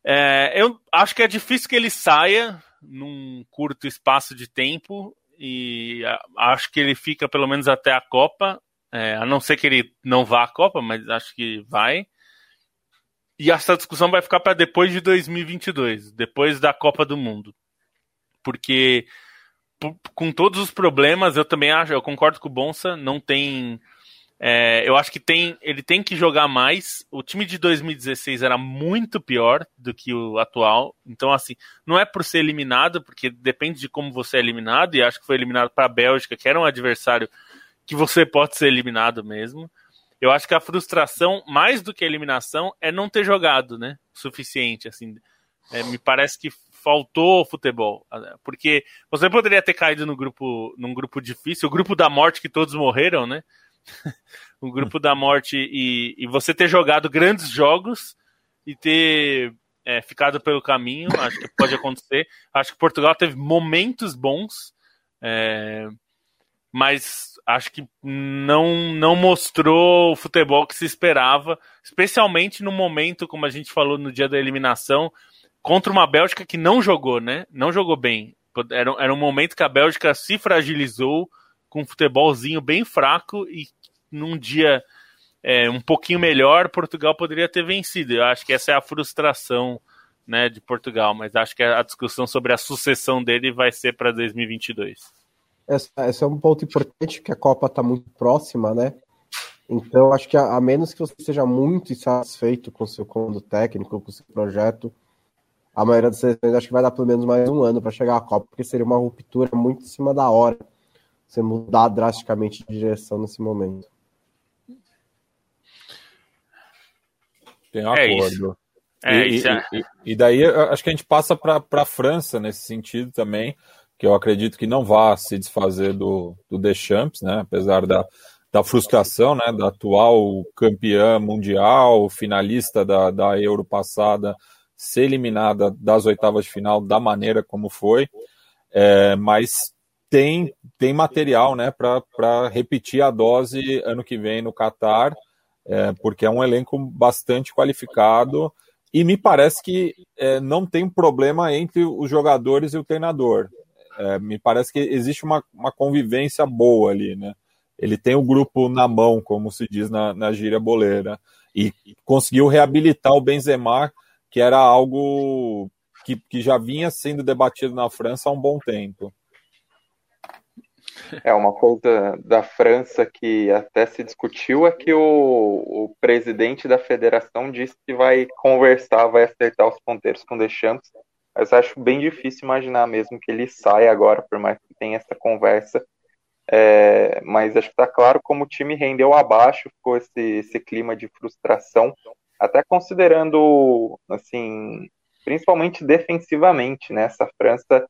Speaker 3: é, eu acho que é difícil que ele saia num curto espaço de tempo e acho que ele fica pelo menos até a Copa, é, a não ser que ele não vá à Copa, mas acho que vai. e essa discussão vai ficar para depois de 2022, depois da Copa do Mundo. Porque com todos os problemas, eu também acho, eu concordo com o Bonsa, não tem é, eu acho que tem, ele tem que jogar mais. O time de 2016 era muito pior do que o atual. Então, assim, não é por ser eliminado, porque depende de como você é eliminado. E acho que foi eliminado para a Bélgica, que era um adversário que você pode ser eliminado mesmo. Eu acho que a frustração, mais do que a eliminação, é não ter jogado, né? O suficiente, assim. É, me parece que faltou futebol, porque você poderia ter caído no grupo, num grupo difícil, o grupo da morte que todos morreram, né? um grupo da morte e, e você ter jogado grandes jogos e ter é, ficado pelo caminho, acho que pode acontecer. Acho que Portugal teve momentos bons, é, mas acho que não, não mostrou o futebol que se esperava, especialmente no momento, como a gente falou no dia da eliminação, contra uma Bélgica que não jogou, né? Não jogou bem. Era, era um momento que a Bélgica se fragilizou com um futebolzinho bem fraco e num dia é, um pouquinho melhor, Portugal poderia ter vencido. Eu acho que essa é a frustração né, de Portugal, mas acho que a discussão sobre a sucessão dele vai ser para 2022.
Speaker 4: Esse, esse é um ponto importante, que a Copa está muito próxima, né? Então, acho que a, a, menos que você seja muito insatisfeito com o seu comando técnico, com o seu projeto, a maioria das seleções acho que vai dar pelo menos mais um ano para chegar à Copa, porque seria uma ruptura muito em cima da hora você mudar drasticamente de direção nesse momento.
Speaker 2: Tem um é acordo. É, e, é. E, e, daí acho que a gente passa para a França nesse sentido também, que eu acredito que não vá se desfazer do, do Deschamps, né? Apesar da, da frustração, né? Da atual campeã mundial, finalista da, da Euro passada, ser eliminada das oitavas de final da maneira como foi. É, mas tem, tem material né, para repetir a dose ano que vem no Catar, é, porque é um elenco bastante qualificado e me parece que é, não tem problema entre os jogadores e o treinador. É, me parece que existe uma, uma convivência boa ali, né? Ele tem o grupo na mão, como se diz na, na gíria boleira, e conseguiu reabilitar o Benzema, que era algo que, que já vinha sendo debatido na França há um bom tempo.
Speaker 5: É uma coisa da França que até se discutiu é que o, o presidente da federação disse que vai conversar, vai acertar os ponteiros com o Deschamps, mas acho bem difícil imaginar mesmo que ele saia agora, por mais que tenha essa conversa. É, mas acho que está claro como o time rendeu abaixo, ficou esse, esse clima de frustração, até considerando, assim, principalmente defensivamente, né? Essa França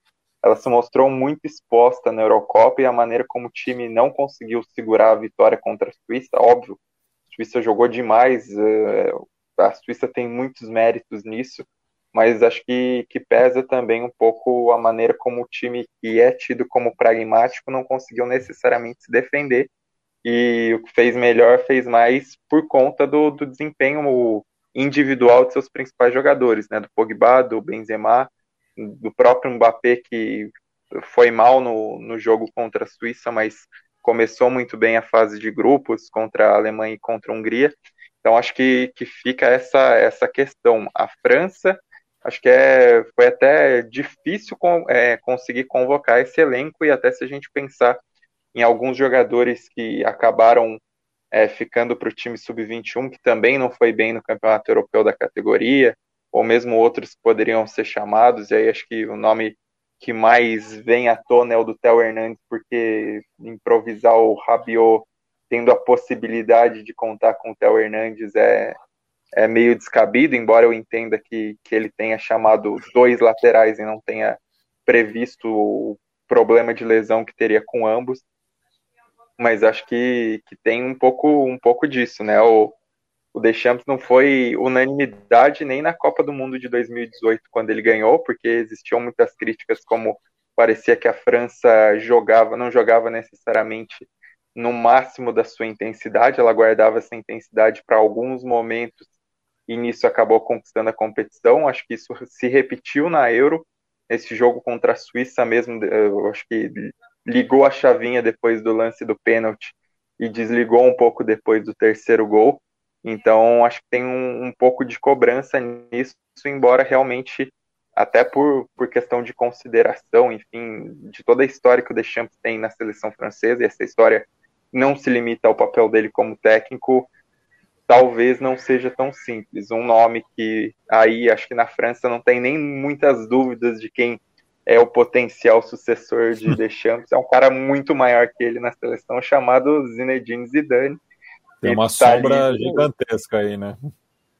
Speaker 5: ela se mostrou muito exposta na Eurocopa e a maneira como o time não conseguiu segurar a vitória contra a Suíça, óbvio, a Suíça jogou demais, eh, a Suíça tem muitos méritos nisso, mas acho que, que pesa também um pouco a maneira como o time que é tido como pragmático não conseguiu necessariamente se defender e o que fez melhor fez mais por conta do, do desempenho individual de seus principais jogadores, né, do Pogba, do Benzema, do próprio Mbappé, que foi mal no, no jogo contra a Suíça, mas começou muito bem a fase de grupos contra a Alemanha e contra a Hungria. Então acho que, que fica essa, essa questão. A França, acho que é, foi até difícil com, é, conseguir convocar esse elenco, e até se a gente pensar em alguns jogadores que acabaram é, ficando para o time sub-21, que também não foi bem no campeonato europeu da categoria, ou mesmo outros que poderiam ser chamados, e aí acho que o nome que mais vem à tona é o do Theo Hernandes, porque improvisar o Rabiot tendo a possibilidade de contar com o Theo Hernandes é, é meio descabido, embora eu entenda que, que ele tenha chamado dois laterais e não tenha previsto o problema de lesão que teria com ambos. Mas acho que, que tem um pouco, um pouco disso, né? O, o Deschamps não foi unanimidade nem na Copa do Mundo de 2018, quando ele ganhou, porque existiam muitas críticas, como parecia que a França jogava, não jogava necessariamente no máximo da sua intensidade, ela guardava essa intensidade para alguns momentos e nisso acabou conquistando a competição. Acho que isso se repetiu na Euro, esse jogo contra a Suíça mesmo, eu acho que ligou a chavinha depois do lance do pênalti e desligou um pouco depois do terceiro gol. Então, acho que tem um, um pouco de cobrança nisso, embora realmente, até por, por questão de consideração, enfim, de toda a história que o Deschamps tem na seleção francesa, e essa história não se limita ao papel dele como técnico, talvez não seja tão simples. Um nome que aí, acho que na França não tem nem muitas dúvidas de quem é o potencial sucessor de Deschamps, é um cara muito maior que ele na seleção, chamado Zinedine Zidane,
Speaker 2: tem uma tá sombra ali, gigantesca aí, né?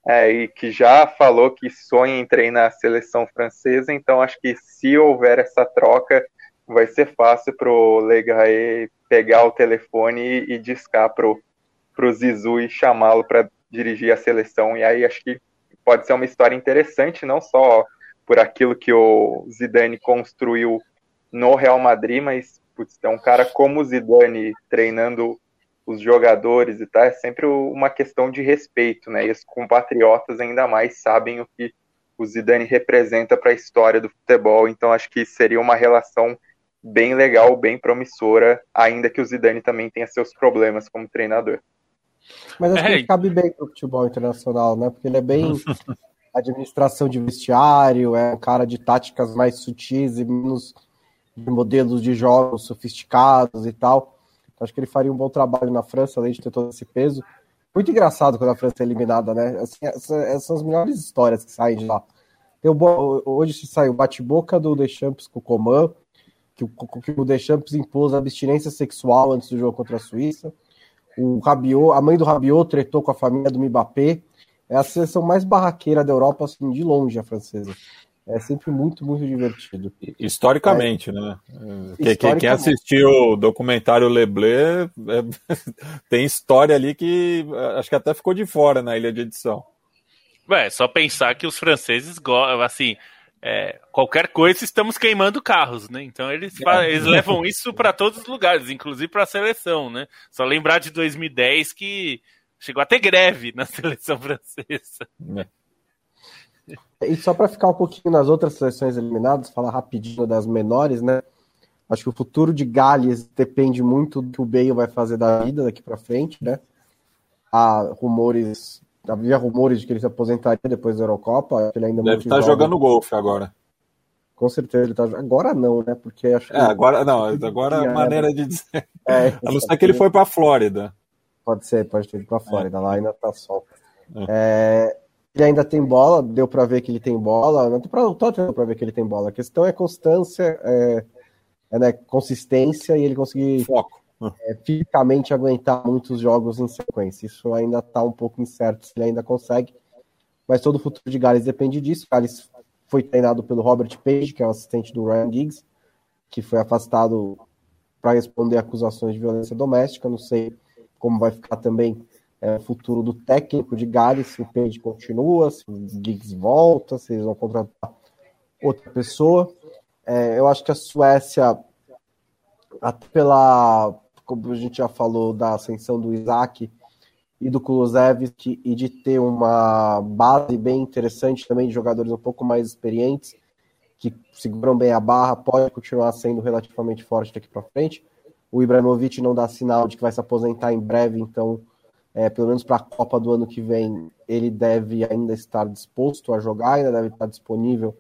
Speaker 5: É, e que já falou que sonha em treinar a seleção francesa, então acho que se houver essa troca, vai ser fácil pro Legaé pegar o telefone e, discar pro, pro Zizu e chamá-lo para dirigir a seleção. E aí acho que pode ser uma história interessante, não só por aquilo que o Zidane construiu no Real Madrid, mas putz, tem um cara como o Zidane treinando os jogadores e tal, é sempre uma questão de respeito, né? E os compatriotas ainda mais sabem o que o Zidane representa para a história do futebol, então acho que seria uma relação bem legal, bem promissora, ainda que o Zidane também tenha seus problemas como treinador.
Speaker 4: Mas acho é. que ele cabe bem para o futebol internacional, né? Porque ele é bem administração de vestiário, é um cara de táticas mais sutis e menos de modelos de jogos sofisticados e tal. Acho que ele faria um bom trabalho na França, além de ter todo esse peso. Muito engraçado quando a França é eliminada, né? Assim, essas são as melhores histórias que saem de lá. Hoje se saiu bate-boca do Deschamps com o Coman, que o, que o Deschamps impôs abstinência sexual antes do jogo contra a Suíça. O Rabiot, a mãe do Rabiot tretou com a família do Mbappé. É a seleção mais barraqueira da Europa, assim, de longe, a francesa. É sempre muito, muito divertido.
Speaker 2: Historicamente, é, né? Historicamente. Quem assistiu o documentário Leblé é, tem história ali que acho que até ficou de fora na ilha de edição.
Speaker 3: É, só pensar que os franceses, assim, é, qualquer coisa estamos queimando carros, né? Então eles, é. eles levam isso para todos os lugares, inclusive para a seleção, né? Só lembrar de 2010 que chegou a ter greve na seleção francesa. É.
Speaker 4: E só para ficar um pouquinho nas outras seleções eliminadas, falar rapidinho das menores, né? Acho que o futuro de Gales depende muito do que o Bale vai fazer da vida daqui para frente, né? Há rumores, havia rumores de que ele se aposentaria depois da Eurocopa. Ele ainda
Speaker 2: Deve estar tá jogando golfe agora.
Speaker 4: Com certeza ele tá agora não, né? Porque acho
Speaker 2: é, agora não, agora a maneira de dizer. É, a não ser que ele foi para Flórida.
Speaker 4: Pode ser, pode ter ido para Flórida, é. lá ainda tá sol. É. ele ainda tem bola, deu para ver que ele tem bola, não deu para ver que ele tem bola. A questão é constância, é, é né, consistência e ele conseguir
Speaker 2: Foco.
Speaker 4: É, fisicamente aguentar muitos jogos em sequência. Isso ainda está um pouco incerto se ele ainda consegue, mas todo o futuro de Gales depende disso. Gales foi treinado pelo Robert Page, que é o assistente do Ryan Giggs, que foi afastado para responder acusações de violência doméstica. Não sei como vai ficar também é, futuro do técnico de Gales, se o Page continua, se o Giggs volta, se eles vão contratar outra pessoa. É, eu acho que a Suécia, até pela, como a gente já falou, da ascensão do Isaac e do Kulusevski e de ter uma base bem interessante também de jogadores um pouco mais experientes que seguram bem a barra, pode continuar sendo relativamente forte daqui para frente. O Ibrahimovic não dá sinal de que vai se aposentar em breve, então é, pelo menos para a Copa do ano que vem, ele deve ainda estar disposto a jogar, ainda deve estar disponível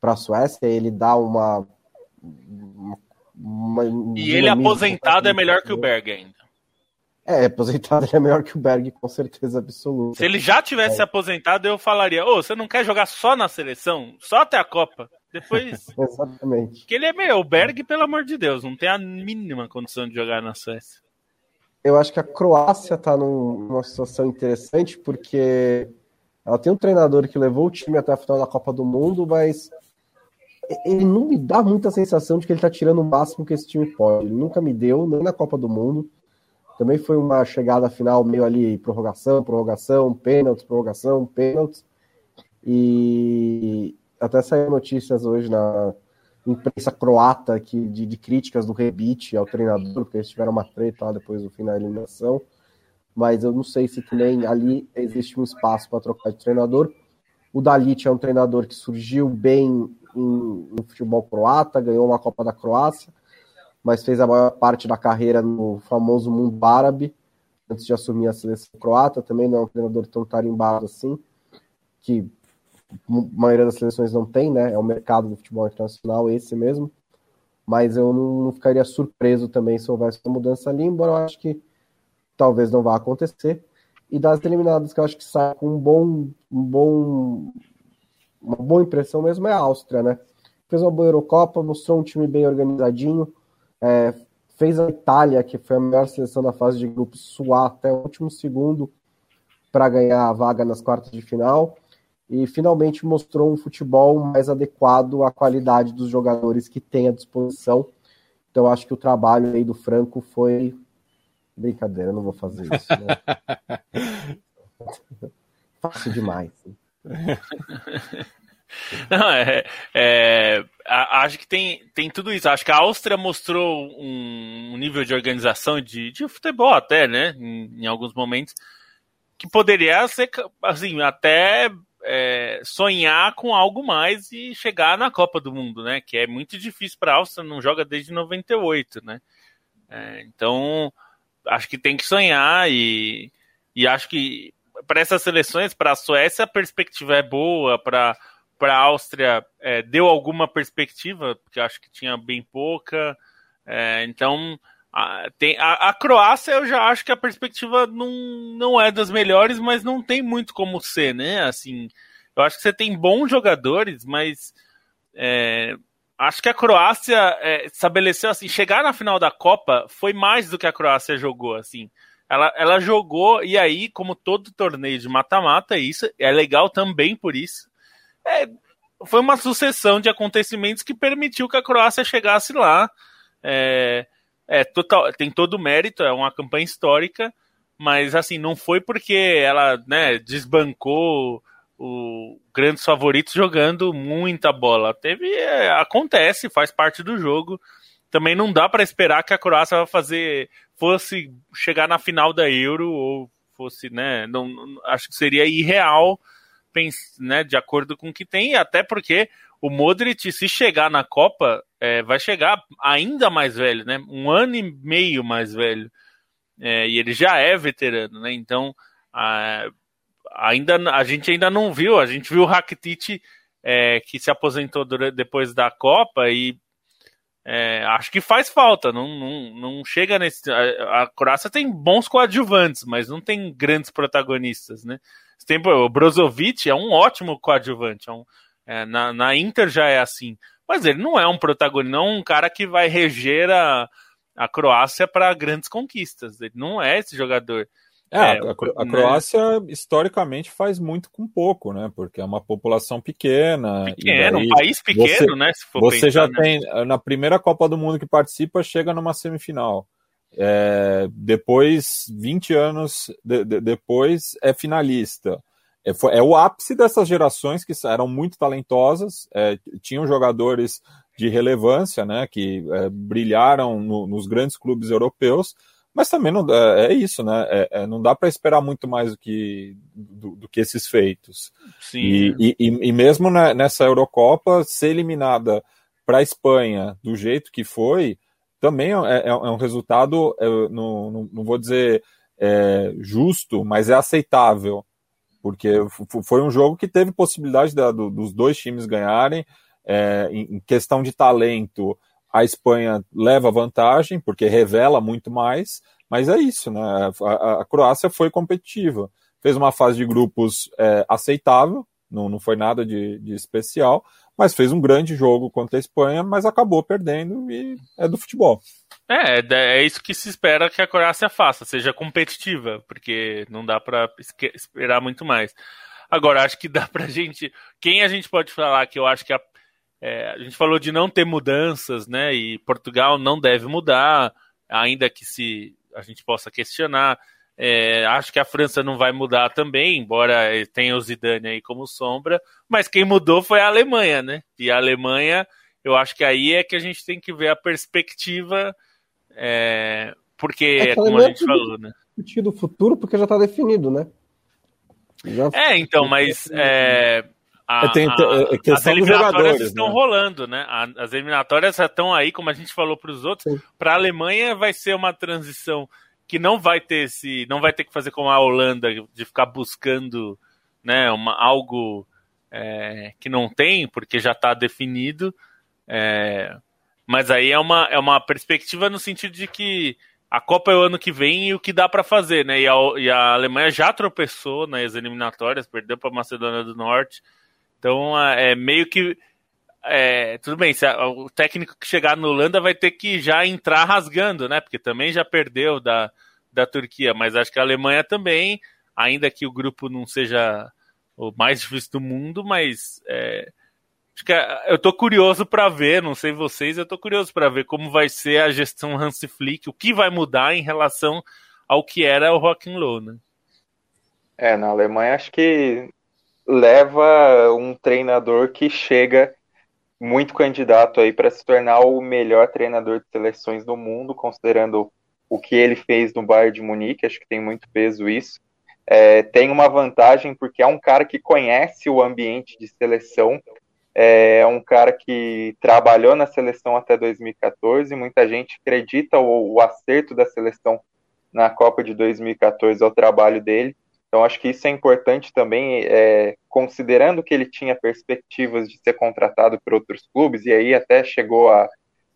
Speaker 4: para a Suécia. Ele dá uma.
Speaker 3: uma e ele aposentado é melhor que o Berg ainda.
Speaker 4: É, aposentado é melhor que o Berg, com certeza absoluta.
Speaker 3: Se ele já tivesse é. aposentado, eu falaria: Ô, oh, você não quer jogar só na seleção? Só até a Copa? Depois.
Speaker 4: Exatamente.
Speaker 3: Que ele é meio. O Berg, pelo amor de Deus, não tem a mínima condição de jogar na Suécia
Speaker 4: eu acho que a Croácia está numa situação interessante, porque ela tem um treinador que levou o time até a final da Copa do Mundo, mas ele não me dá muita sensação de que ele está tirando o máximo que esse time pode. Ele nunca me deu, nem na Copa do Mundo. Também foi uma chegada final meio ali, prorrogação, prorrogação, pênalti, prorrogação, pênalti. E até saiu notícias hoje na, imprensa croata que, de, de críticas do Rebite ao treinador, porque eles tiveram uma treta lá depois do fim da eliminação. Mas eu não sei se também ali existe um espaço para trocar de treinador. O Dalit é um treinador que surgiu bem em, em futebol croata, ganhou uma Copa da Croácia, mas fez a maior parte da carreira no famoso mundo árabe. antes de assumir a seleção croata, também não é um treinador tão tarimbado assim, que a maioria das seleções não tem, né? É o mercado do futebol internacional esse mesmo. Mas eu não, ficaria surpreso também se houvesse uma mudança ali, embora eu acho que talvez não vá acontecer. E das eliminadas que eu acho que sai com um bom, um bom, uma boa impressão mesmo é a Áustria, né? Fez uma boa Eurocopa, mostrou um time bem organizadinho, é, fez a Itália, que foi a melhor seleção da fase de grupos, suar até o último segundo para ganhar a vaga nas quartas de final e finalmente mostrou um futebol mais adequado à qualidade dos jogadores que tem à disposição. Então acho que o trabalho aí do Franco foi brincadeira, não vou fazer isso. Né? Fácil demais.
Speaker 3: Não, é, é, acho que tem, tem tudo isso. Acho que a Áustria mostrou um nível de organização de, de futebol até, né? Em, em alguns momentos que poderia ser assim até é, sonhar com algo mais e chegar na Copa do Mundo, né? Que é muito difícil para a Áustria, não joga desde 98, né? É, então acho que tem que sonhar e, e acho que para essas seleções, para a Suécia a perspectiva é boa, para para a Áustria é, deu alguma perspectiva, porque acho que tinha bem pouca. É, então, a, tem, a, a, Croácia eu já acho que a perspectiva não, não é das melhores, mas não tem muito como ser, né? Assim, eu acho que você tem bons jogadores, mas é, acho que a Croácia é, estabeleceu assim, chegar na final da Copa foi mais do que a Croácia jogou, assim. Ela, ela jogou, e aí, como todo torneio de mata-mata, isso é legal também por isso é, foi uma sucessão de acontecimentos que permitiu que a Croácia chegasse lá. É, é total, tem todo o mérito, é uma campanha histórica, mas assim, não foi porque ela né, desbancou o grandes favoritos jogando muita bola. Teve, é, acontece, faz parte do jogo. Também não dá para esperar que a Croácia vai fazer fosse chegar na final da Euro ou fosse, né, não, acho que seria irreal né, de acordo com o que tem, até porque o Modric, se chegar na Copa, é, vai chegar ainda mais velho, né? Um ano e meio mais velho. É, e ele já é veterano, né? Então, a, ainda, a gente ainda não viu, a gente viu o Rakitic é, que se aposentou depois da Copa e é, acho que faz falta, não, não, não chega nesse. A, a Croácia tem bons coadjuvantes, mas não tem grandes protagonistas, né? Tem, o Brozovic é um ótimo coadjuvante. É um, é, na, na Inter já é assim. Mas ele não é um protagonista, não é um cara que vai reger a, a Croácia para grandes conquistas. Ele não é esse jogador.
Speaker 2: É, é a, a, né? Croácia né? historicamente faz muito com pouco, né? Porque é uma população pequena.
Speaker 3: Pequeno, um país pequeno,
Speaker 2: você,
Speaker 3: né?
Speaker 2: você pensar, já né? tem, na primeira Copa do Mundo que participa, chega numa semifinal. É, depois, 20 anos de, de, depois, é finalista. É, foi, é, o ápice dessas gerações que eram muito talentosas, é, tinham jogadores de relevância, né, que é, brilharam no, nos grandes clubes europeus, mas também não, é, é isso, né, é, não dá para esperar muito mais do que, do, do que esses feitos.
Speaker 3: Sim.
Speaker 2: E, e, e mesmo nessa Eurocopa, ser eliminada para a Espanha do jeito que foi, também é, é, é um resultado, é, não, não, não, vou dizer é, justo, mas é aceitável, porque foi um jogo que teve possibilidade da, do, dos dois times ganharem. É, em, questão de talento, a Espanha leva vantagem, porque revela muito mais, mas é isso, né? A, a Croácia foi competitiva, fez uma fase de grupos é, aceitável, não, não foi nada de, de especial, mas fez um grande jogo contra a Espanha, mas acabou perdendo e é do futebol.
Speaker 3: É, é, é isso que se espera que a Croácia faça, seja competitiva, porque não dá para esperar muito mais. Agora, acho que dá pra gente. Quem a gente pode falar que eu acho que a, é, a gente falou de não ter mudanças, né? E Portugal não deve mudar, ainda que se a gente possa questionar. É, acho que a França não vai mudar também, embora tenha o Zidane aí como sombra, mas quem mudou foi a Alemanha, né? E a Alemanha, eu acho que aí é que a gente tem que ver a perspectiva, é, porque, é como a gente falou, né?
Speaker 4: Discutir do futuro, porque já está definido, né?
Speaker 3: Já é, então, mas é, a,
Speaker 2: tem, a,
Speaker 3: as eliminatórias estão né? rolando, né? As eliminatórias já estão aí, como a gente falou para os outros. Para a Alemanha vai ser uma transição que não vai ter esse, não vai ter que fazer como a Holanda de ficar buscando, né, uma, algo é, que não tem, porque já está definido. É, mas aí é uma, é uma perspectiva no sentido de que a Copa é o ano que vem e o que dá para fazer, né? E a, e a, Alemanha já tropeçou nas eliminatórias, perdeu para a Macedônia do Norte. Então é meio que. É, tudo bem, a, o técnico que chegar no Holanda vai ter que já entrar rasgando, né? Porque também já perdeu da, da Turquia, mas acho que a Alemanha também, ainda que o grupo não seja o mais difícil do mundo, mas é, é, eu tô curioso para ver, não sei vocês, eu tô curioso para ver como vai ser a gestão Hansi Flick, o que vai mudar em relação ao que era o Rock'n'Roll, né?
Speaker 5: É, na Alemanha acho que leva um treinador que chega muito candidato aí para se tornar o melhor treinador de seleções do mundo, considerando o que ele fez no Bayern de Munique, acho que tem muito peso isso é, tem uma vantagem porque é um cara que conhece o ambiente de seleção, é, é um cara que trabalhou na seleção até 2014, muita gente acredita o, o acerto da seleção na Copa de 2014 ao trabalho dele, então acho que isso é importante também, é, considerando que ele tinha perspectivas de ser contratado por outros clubes, e aí até chegou a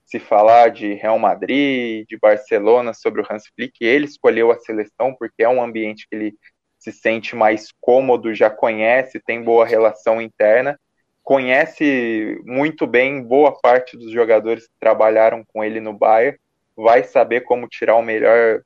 Speaker 5: se falar de Real Madrid, de Barcelona sobre o Hans Flick, ele escolheu a seleção porque é um ambiente que ele se sente mais cômodo, já conhece, tem boa relação interna, conhece muito bem boa parte dos jogadores que trabalharam com ele no Bayern, vai saber como tirar o melhor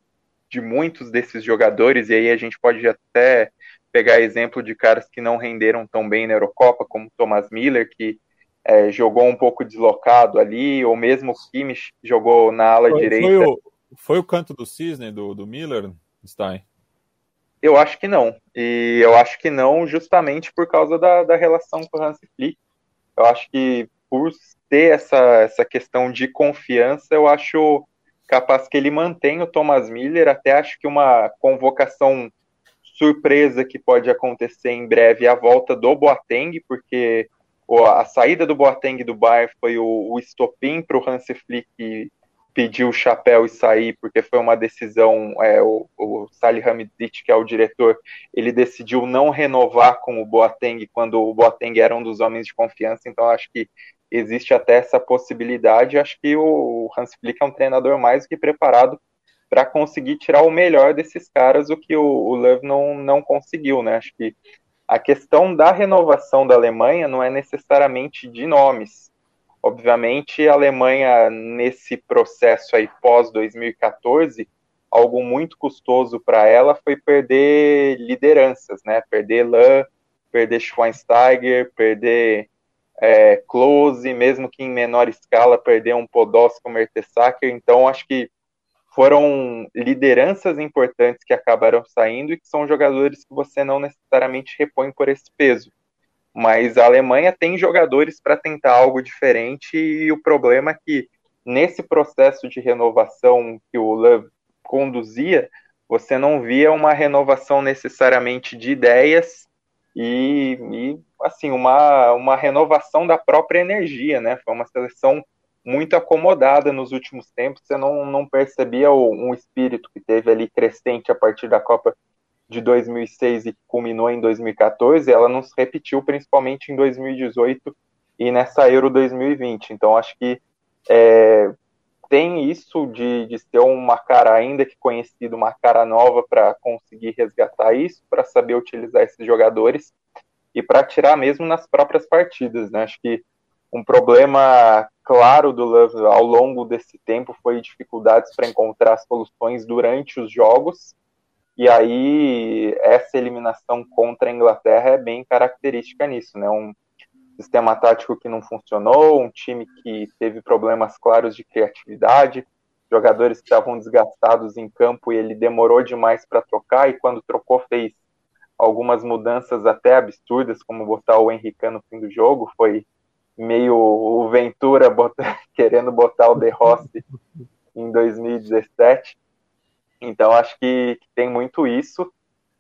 Speaker 5: de muitos desses jogadores, e aí a gente pode até pegar exemplo de caras que não renderam tão bem na Eurocopa, como Thomas Miller, que é, jogou um pouco deslocado ali, ou mesmo o Kimmich jogou na ala
Speaker 2: foi,
Speaker 5: direita.
Speaker 2: Foi o, foi o canto do cisne do, do Miller, Stein?
Speaker 5: Eu acho que não. E eu acho que não justamente por causa da, da relação com o Hans Flick. Eu acho que por ter essa, essa questão de confiança, eu acho capaz que ele mantém o Thomas Miller. Até acho que uma convocação surpresa que pode acontecer em breve é a volta do Boateng, porque a saída do Boateng do Bayern foi o, o estopim para o Hans Flick pedir o chapéu e sair, porque foi uma decisão, é, o, o Salihamidzic, que é o diretor, ele decidiu não renovar com o Boateng quando o Boateng era um dos homens de confiança, então acho que existe até essa possibilidade, acho que o Hans Flick é um treinador mais do que preparado para conseguir tirar o melhor desses caras, o que o, o Love não, não conseguiu, né, acho que a questão da renovação da Alemanha não é necessariamente de nomes, Obviamente, a Alemanha, nesse processo aí pós-2014, algo muito custoso para ela foi perder lideranças, né? Perder Lan, perder Schweinsteiger, perder é, Klose, mesmo que em menor escala, perder um Podolski, um Mertesacker. Então, acho que foram lideranças importantes que acabaram saindo e que são jogadores que você não necessariamente repõe por esse peso. Mas a Alemanha tem jogadores para tentar algo diferente e o problema é que nesse processo de renovação que o Love conduzia, você não via uma renovação necessariamente de ideias e, e, assim uma, uma renovação da própria energia, né? Foi uma seleção muito acomodada nos últimos tempos. Você não, não percebia o, um espírito que teve ali crescente a partir da Copa de 2006 e culminou em 2014, ela não se repetiu principalmente em 2018 e nessa Euro 2020. Então acho que é, tem isso de, de uma cara ainda que conhecido, uma cara nova para conseguir resgatar isso, para saber utilizar esses jogadores e para tirar mesmo nas próprias partidas. Né? Acho que um problema claro do Love ao longo desse tempo foi dificuldades para encontrar soluções durante os jogos e aí, essa eliminação contra a Inglaterra é bem característica nisso, né? Um sistema tático que não funcionou, um time que teve problemas claros de criatividade, jogadores que estavam desgastados em campo e ele demorou demais para trocar, e quando trocou, fez algumas mudanças até absurdas, como botar o Henrique no fim do jogo, foi meio o Ventura bota, querendo botar o De Rossi em 2017. Então, acho que, que tem muito isso.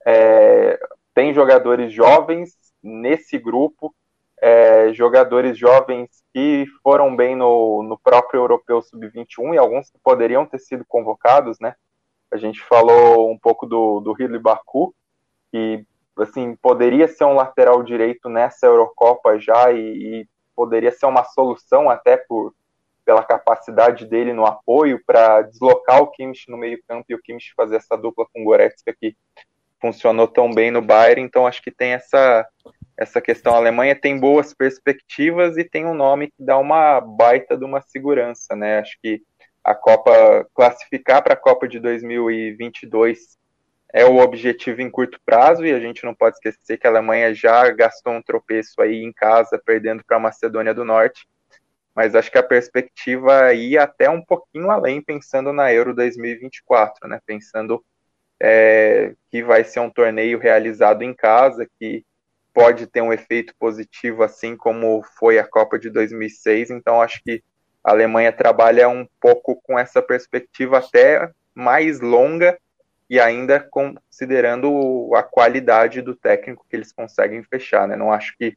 Speaker 5: É, tem jogadores jovens nesse grupo, é, jogadores jovens que foram bem no, no próprio Europeu Sub-21 e alguns que poderiam ter sido convocados, né? A gente falou um pouco do, do Ridley Baku, que assim, poderia ser um lateral direito nessa Eurocopa já e, e poderia ser uma solução até por pela capacidade dele no apoio para deslocar o Kimmich no meio-campo e o Kimmich fazer essa dupla com o Goretzka que funcionou tão bem no Bayern, então acho que tem essa essa questão. A Alemanha tem boas perspectivas e tem um nome que dá uma baita de uma segurança, né? Acho que a Copa classificar para a Copa de 2022 é o objetivo em curto prazo e a gente não pode esquecer que a Alemanha já gastou um tropeço aí em casa, perdendo para a Macedônia do Norte. Mas acho que a perspectiva ia até um pouquinho além, pensando na Euro 2024, né? Pensando é, que vai ser um torneio realizado em casa, que pode ter um efeito positivo, assim como foi a Copa de 2006. Então, acho que a Alemanha trabalha um pouco com essa perspectiva até mais longa e ainda considerando a qualidade do técnico que eles conseguem fechar. Né? Não acho que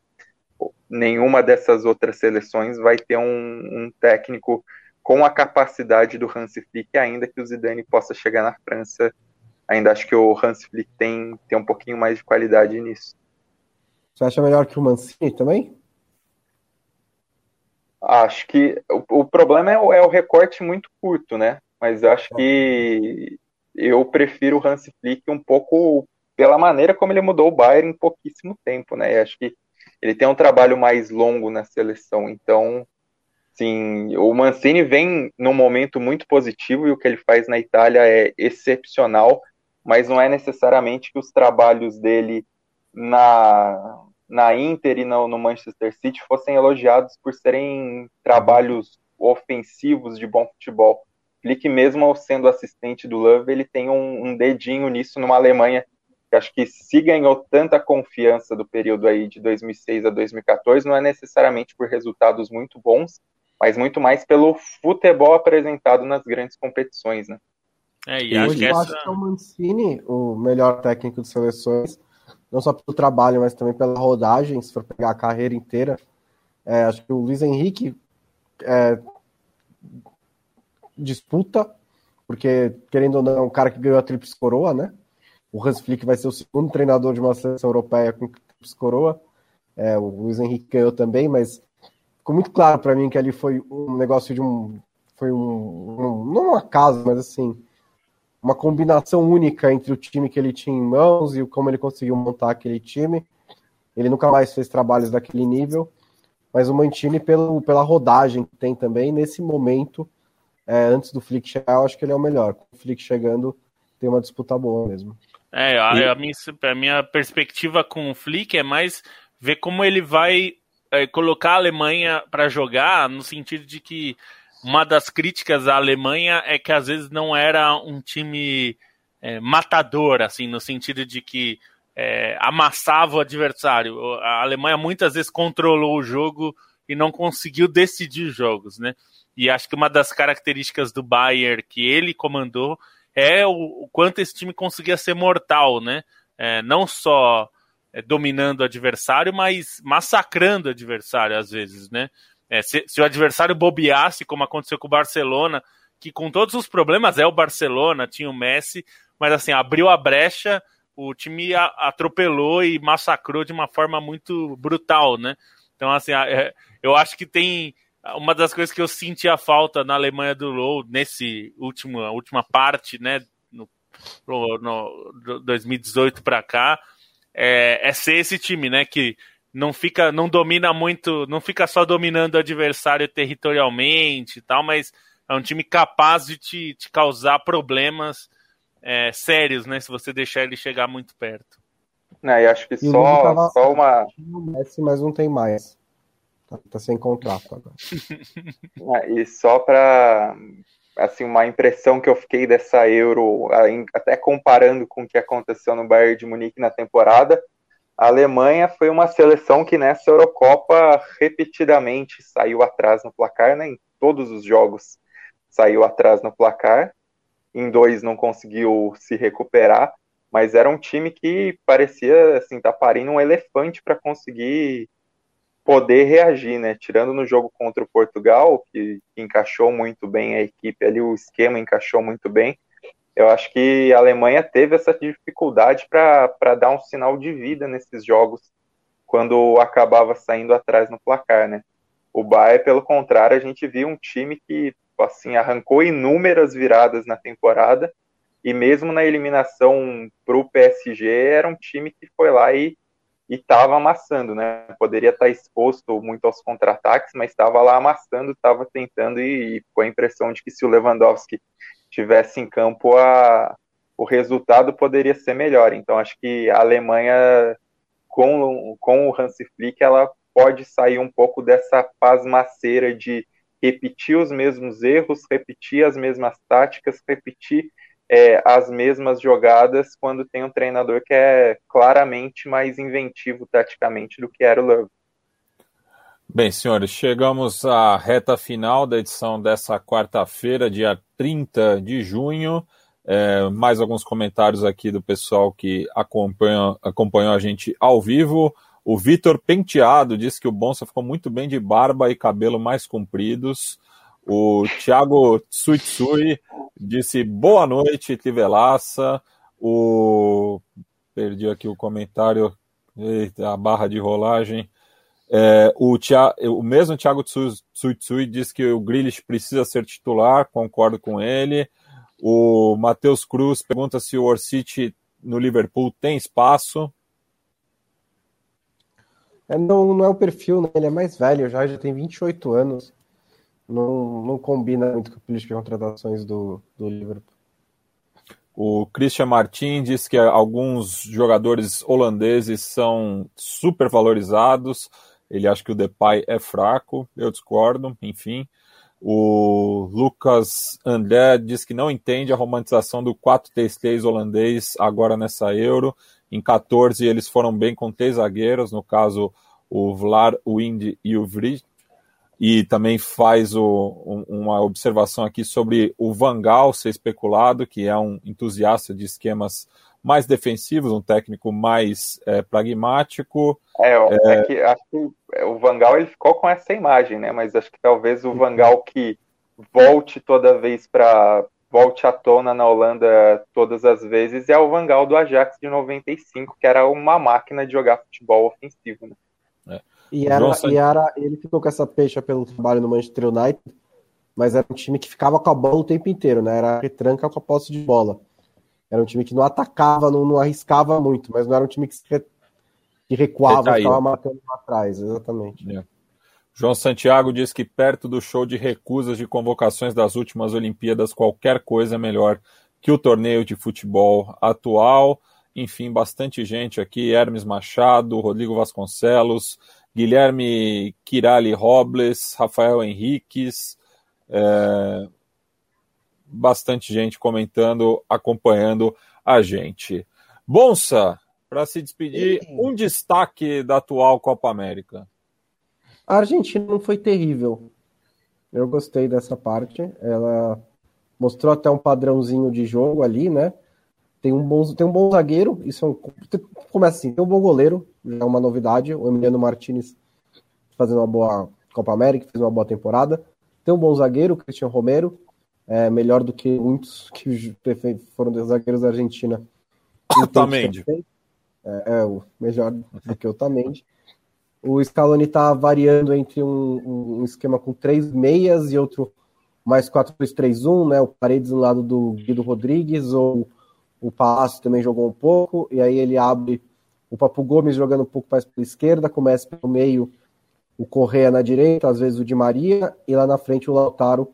Speaker 5: nenhuma dessas outras seleções vai ter um, um técnico com a capacidade do Hans Flick, ainda que o Zidane possa chegar na França. Ainda acho que o Hans Flick tem, tem um pouquinho mais de qualidade nisso.
Speaker 4: Você acha melhor que o Mancini também?
Speaker 5: Acho que o, o problema é o, é o, recorte muito curto, né? Mas acho que eu prefiro o Hans Flick um pouco pela maneira como ele mudou o Bayern em pouquíssimo tempo, né? acho que ele tem um trabalho mais longo na seleção, então sim, o Mancini vem num momento muito positivo e o que ele faz na Itália é excepcional, mas não é necessariamente que os trabalhos dele na, na Inter e no, no, Manchester City fossem elogiados por serem trabalhos ofensivos de bom futebol. Flick, mesmo sendo assistente do Love, ele tem um, um dedinho nisso numa Alemanha acho que se ganhou tanta confiança do período aí de 2006 a 2014, não é necessariamente por resultados muito bons, mas muito mais pelo futebol apresentado nas grandes competições, né?
Speaker 4: É, e acho que, essa... acho que é o Mancini, o melhor técnico de seleções, não só pelo trabalho, mas também pela rodagem, se for pegar a carreira inteira. É, acho que o Luiz Henrique é, disputa, porque, querendo ou não, é um cara que ganhou a Tríplice Coroa, né? O Hans Flick vai ser o segundo treinador de uma seleção europeia com Coroa. É, o Luiz Henrique ganhou também, mas ficou muito claro para mim que ali foi um negócio de um. Foi um. um não um acaso, mas assim uma combinação única entre o time que ele tinha em mãos e como ele conseguiu montar aquele time. Ele nunca mais fez trabalhos daquele nível, mas o Mantini, pelo, pela rodagem que tem também, nesse momento, é, antes do Flick chegar, eu acho que ele é o melhor. Com o Flick chegando, tem uma disputa boa mesmo.
Speaker 3: É, a, a, minha, a minha perspectiva com o Flick é mais ver como ele vai é, colocar a Alemanha para jogar, no sentido de que uma das críticas à Alemanha é que às vezes não era um time é, matador, assim, no sentido de que é, amassava o adversário. A Alemanha muitas vezes controlou o jogo e não conseguiu decidir jogos, né? E acho que uma das características do Bayern que ele comandou é o, o quanto esse time conseguia ser mortal, né? É, não só é, dominando o adversário, mas massacrando o adversário às vezes, né? É, se, se, o adversário bobeasse, como aconteceu com o Barcelona, que com todos os problemas é o Barcelona, tinha o Messi, mas assim, abriu a brecha, o time a, atropelou e massacrou de uma forma muito brutal, né? Então, assim, é, eu acho que tem uma das coisas que eu senti a falta na Alemanha do Low nesse último última parte, né, no, no 2018 para cá, é, é ser esse time, né, que não fica, não domina muito, não fica só dominando o adversário territorialmente e tal, mas é um time capaz de te, te causar problemas é, sérios, né? Se você deixar ele chegar muito perto.
Speaker 5: É, e acho que só, tava... só uma.
Speaker 4: Messi, mas não tem mais. Tá, tá sem contrato agora.
Speaker 5: é, e só para assim uma impressão que eu fiquei dessa Euro, até comparando com o que aconteceu no Bayern de Munique na temporada, a Alemanha foi uma seleção que nessa Eurocopa repetidamente saiu atrás no placar, né? Em todos os jogos saiu atrás no placar. Em dois não conseguiu se recuperar, mas era um time que parecia assim tá parindo um elefante para conseguir poder reagir, né? Tirando no jogo contra o Portugal, que encaixou muito bem a equipe ali, o esquema encaixou muito bem eu acho que a Alemanha teve essa dificuldade para dar um sinal de vida nesses jogos quando acabava saindo atrás no placar, né? O Bayern, pelo contrário, a gente viu um time que assim arrancou inúmeras viradas na temporada e mesmo na eliminação para o PSG era um time que foi lá e estava amassando, né? Poderia estar tá exposto muito aos contra-ataques, mas estava lá amassando, estava tentando e, e com a impressão de que se o Lewandowski tivesse em campo, a, o resultado poderia ser melhor. Então, acho que a Alemanha, com, com o Hansi Flick, ela pode sair um pouco dessa pasmaceira de repetir os mesmos erros, repetir as mesmas táticas, repetir é, as mesmas jogadas quando tem um treinador que é claramente mais inventivo taticamente do que era o Love.
Speaker 2: Bem, senhores, chegamos à reta final da edição dessa quarta-feira, dia 30 de junho. É, mais alguns comentários aqui do pessoal que acompanha, acompanhou a gente ao vivo. O Vitor Penteado disse que o Bonsa ficou muito bem de barba e cabelo mais compridos. O Thiago Tsuitsui disse boa noite, Tivelaça. O. Perdi aqui o comentário. Eita, a barra de rolagem. É, o, Tia, o mesmo Thiago Tsuitsui diz que o Grealish precisa ser titular, concordo com ele. O Matheus Cruz pergunta se o Orsic no Liverpool tem espaço.
Speaker 4: É, não, não é o perfil, né? ele é mais velho já, já tem 28 anos. Não, não combina muito com a política de contratações do, do Liverpool.
Speaker 2: O Christian Martin diz que alguns jogadores holandeses são super valorizados. Ele acha que o Depay é fraco, eu discordo, enfim. O Lucas André diz que não entende a romantização do 4-3-3 holandês agora nessa Euro. Em 14 eles foram bem com três zagueiros, no caso o Vlar, o Indy e o Vrit. E também faz o, um, uma observação aqui sobre o Vangal ser especulado, que é um entusiasta de esquemas mais defensivos, um técnico mais é, pragmático.
Speaker 5: É, é... é que, acho que o Vangal ele ficou com essa imagem, né? Mas acho que talvez o Vangal que volte toda vez para volte à tona na Holanda todas as vezes é o Vangal do Ajax de 95, que era uma máquina de jogar futebol ofensivo, né?
Speaker 4: E, era, e era, ele ficou com essa peixa pelo trabalho no Manchester United, mas era um time que ficava com a bola o tempo inteiro, né? Era retranca com a posse de bola. Era um time que não atacava, não, não arriscava muito, mas não era um time que, se re, que recuava, ficava matando lá atrás, exatamente. É.
Speaker 2: João Santiago diz que perto do show de recusas de convocações das últimas Olimpíadas, qualquer coisa é melhor que o torneio de futebol atual. Enfim, bastante gente aqui: Hermes Machado, Rodrigo Vasconcelos, Guilherme Kirali Robles, Rafael Henriques. É, bastante gente comentando, acompanhando a gente. Bonsa, para se despedir, um destaque da atual Copa América.
Speaker 4: A Argentina não foi terrível. Eu gostei dessa parte. Ela mostrou até um padrãozinho de jogo ali, né? Tem um bom, tem um bom zagueiro, isso é um, começa assim, tem um bom goleiro, é uma novidade, o Emiliano Martinez fazendo uma boa Copa América, fez uma boa temporada. Tem um bom zagueiro, o Cristian Romero, é, melhor do que muitos que foram zagueiros da Argentina.
Speaker 2: Otamendi.
Speaker 4: É, é, o melhor do que o Otamendi. O Scaloni está variando entre um, um, esquema com três meias e outro mais 4-2-3-1, né? O Paredes do lado do Guido Rodrigues, ou o Palácio também jogou um pouco, e aí ele abre o Papo Gomes jogando um pouco mais pela esquerda, começa pelo meio o Correa na direita, às vezes o Di Maria, e lá na frente o Lautaro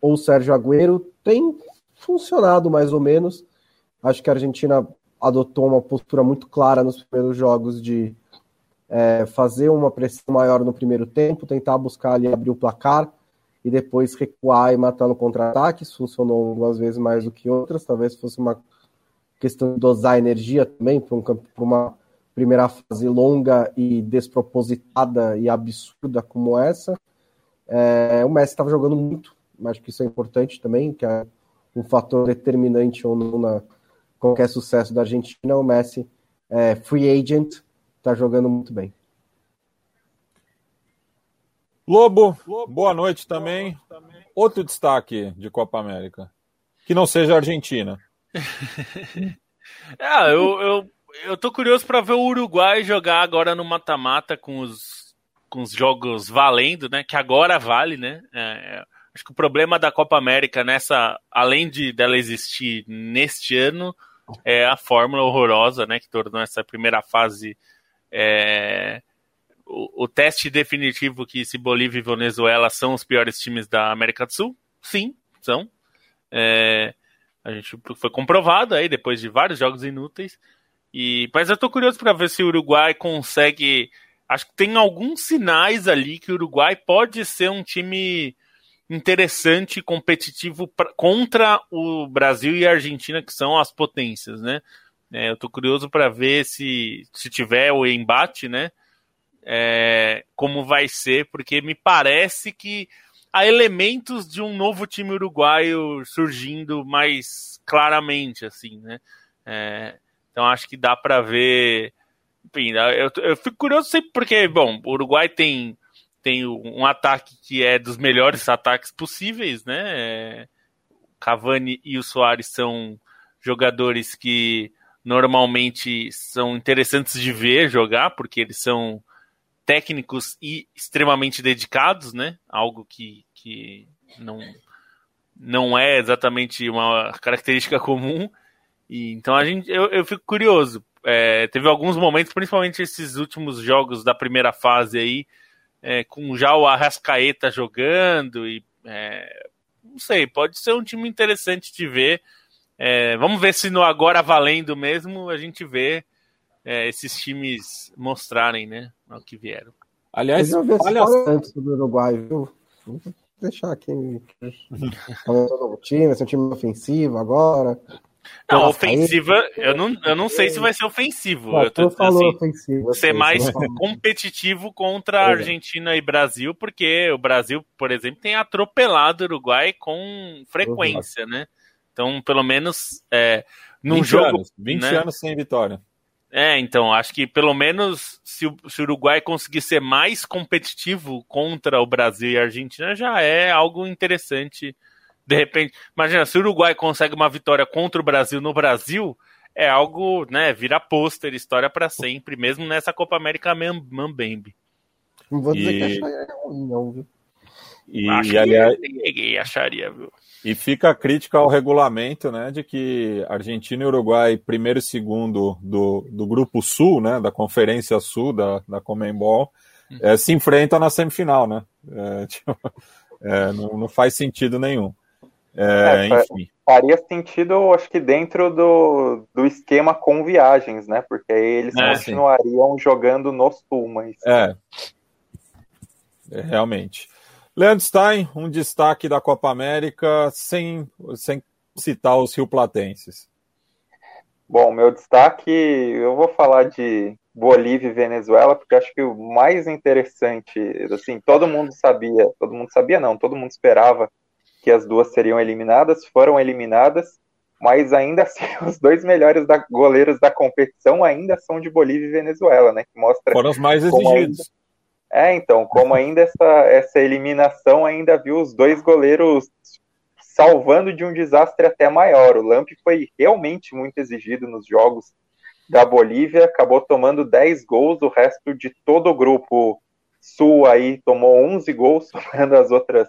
Speaker 4: ou o Sérgio Agüero tem funcionado mais ou menos. Acho que a Argentina adotou uma postura muito clara nos primeiros jogos de é, fazer uma pressão maior no primeiro tempo, tentar buscar ali abrir o placar e depois recuar e matar no contra-ataque. Isso funcionou algumas vezes mais do que outras, talvez fosse uma questão de dosar energia também para um, uma primeira fase longa e despropositada e absurda como essa. É, o Messi estava jogando muito, acho que isso é importante também, que é um fator determinante ou não na qualquer sucesso da Argentina. O Messi é free agent, está jogando muito bem.
Speaker 2: Lobo, boa noite também. Outro destaque de Copa América. que não seja a Argentina.
Speaker 3: ah, eu, eu, eu tô curioso para ver o Uruguai jogar agora no mata-mata com os, com os jogos valendo, né? Que agora vale, né? É, é, acho que o problema da Copa América nessa, além de dela existir neste ano, é a fórmula horrorosa, né? Que tornou essa primeira fase é, o, o, teste definitivo que se Bolívia e Venezuela são os piores times da América do Sul? Sim, são. É, a gente foi comprovado aí depois de vários jogos inúteis. E, mas eu tô curioso para ver se o Uruguai consegue. Acho que tem alguns sinais ali que o Uruguai pode ser um time interessante, competitivo pra, contra o Brasil e a Argentina, que são as potências, né? É, eu tô curioso para ver se, se tiver o embate, né? É, como vai ser, porque me parece que há elementos de um novo time uruguaio surgindo mais claramente, assim, né? É, então acho que dá para ver. Enfim, eu, eu fico curioso sempre porque, bom, o Uruguai tem, tem um ataque que é dos melhores ataques possíveis, né? É, Cavani e o Soares são jogadores que normalmente são interessantes de ver jogar, porque eles são técnicos e extremamente dedicados, né? Algo que, que não, não é exatamente uma característica comum. E, então a gente, eu, eu fico curioso. É, teve alguns momentos, principalmente esses últimos jogos da primeira fase aí, é, com já o Arrascaeta jogando e é, não sei, pode ser um time interessante de ver. É, vamos ver se no agora valendo mesmo a gente vê é, esses times mostrarem, né, o que vieram.
Speaker 4: Aliás, olha antes do Uruguai, viu? Vou deixar aqui. o time, vai ser um time ofensivo agora.
Speaker 3: Não, ofensiva, eu não, eu não sei se vai ser ofensivo. Não, eu tô, assim, ofensivo, ser mais competitivo contra a é. Argentina e Brasil, porque o Brasil, por exemplo, tem atropelado o Uruguai com frequência, né? Então, pelo menos é, num 20 jogo.
Speaker 2: Anos, 20 né? anos sem vitória.
Speaker 3: É, então, acho que pelo menos se o, se o Uruguai conseguir ser mais competitivo contra o Brasil e a Argentina, já é algo interessante. De repente, imagina, se o Uruguai consegue uma vitória contra o Brasil no Brasil, é algo, né, vira pôster, história para sempre, mesmo nessa Copa América Mambembe.
Speaker 4: Não vou dizer e... que acharia é ruim, não, viu?
Speaker 3: E, Acho e aliás, que acharia, viu?
Speaker 2: E fica a crítica ao regulamento, né, de que Argentina e Uruguai, primeiro e segundo do, do Grupo Sul, né, da Conferência Sul da, da Comembol, uhum. é, se enfrentam na semifinal, né? É, tipo, é, não, não, faz sentido nenhum. É,
Speaker 5: é enfim. Faria sentido, acho que dentro do, do esquema com viagens, né? Porque aí eles é, continuariam sim. jogando no Sul, mas.
Speaker 2: É. realmente. Leandro Stein, um destaque da Copa América, sem, sem citar os rioplatenses.
Speaker 5: Bom, meu destaque, eu vou falar de Bolívia e Venezuela, porque acho que o mais interessante, assim, todo mundo sabia, todo mundo sabia não, todo mundo esperava que as duas seriam eliminadas, foram eliminadas, mas ainda assim, os dois melhores da, goleiros da competição ainda são de Bolívia e Venezuela, né? Que mostra
Speaker 2: foram os mais exigidos.
Speaker 5: É, então, como ainda essa, essa eliminação ainda viu os dois goleiros salvando de um desastre até maior. O Lamp foi realmente muito exigido nos jogos da Bolívia, acabou tomando 10 gols, o resto de todo o grupo sul aí tomou 11 gols, tomando as outras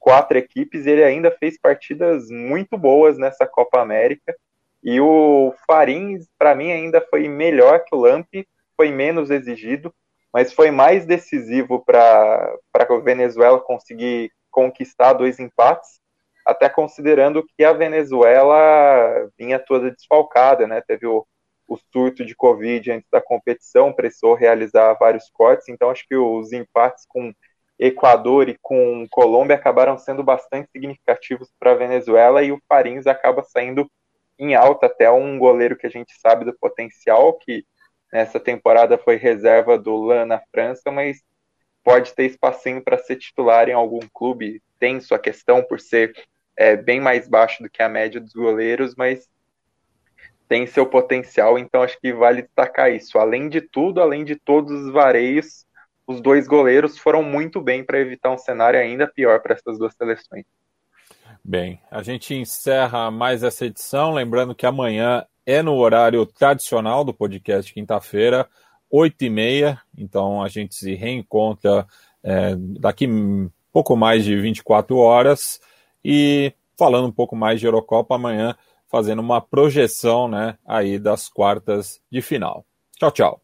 Speaker 5: quatro equipes, ele ainda fez partidas muito boas nessa Copa América. E o Farins, para mim, ainda foi melhor que o Lamp, foi menos exigido, mas foi mais decisivo para a Venezuela conseguir conquistar dois empates, até considerando que a Venezuela vinha toda desfalcada, né? Teve o, o surto de Covid antes da competição, precisou realizar vários cortes, então acho que os empates com Equador e com Colômbia acabaram sendo bastante significativos para a Venezuela e o Farins acaba saindo em alta até um goleiro que a gente sabe do potencial, que Nessa temporada foi reserva do Lan na França, mas pode ter espacinho para ser titular em algum clube. Tem sua questão por ser é, bem mais baixo do que a média dos goleiros, mas tem seu potencial, então acho que vale destacar isso. Além de tudo, além de todos os vareios, os dois goleiros foram muito bem para evitar um cenário ainda pior para essas duas seleções.
Speaker 2: Bem, a gente encerra mais essa edição, lembrando que amanhã é no horário tradicional do podcast quinta-feira, 8 e meia, então a gente se reencontra é, daqui pouco mais de 24 horas e falando um pouco mais de Eurocopa amanhã, fazendo uma projeção né, aí das quartas de final. Tchau, tchau.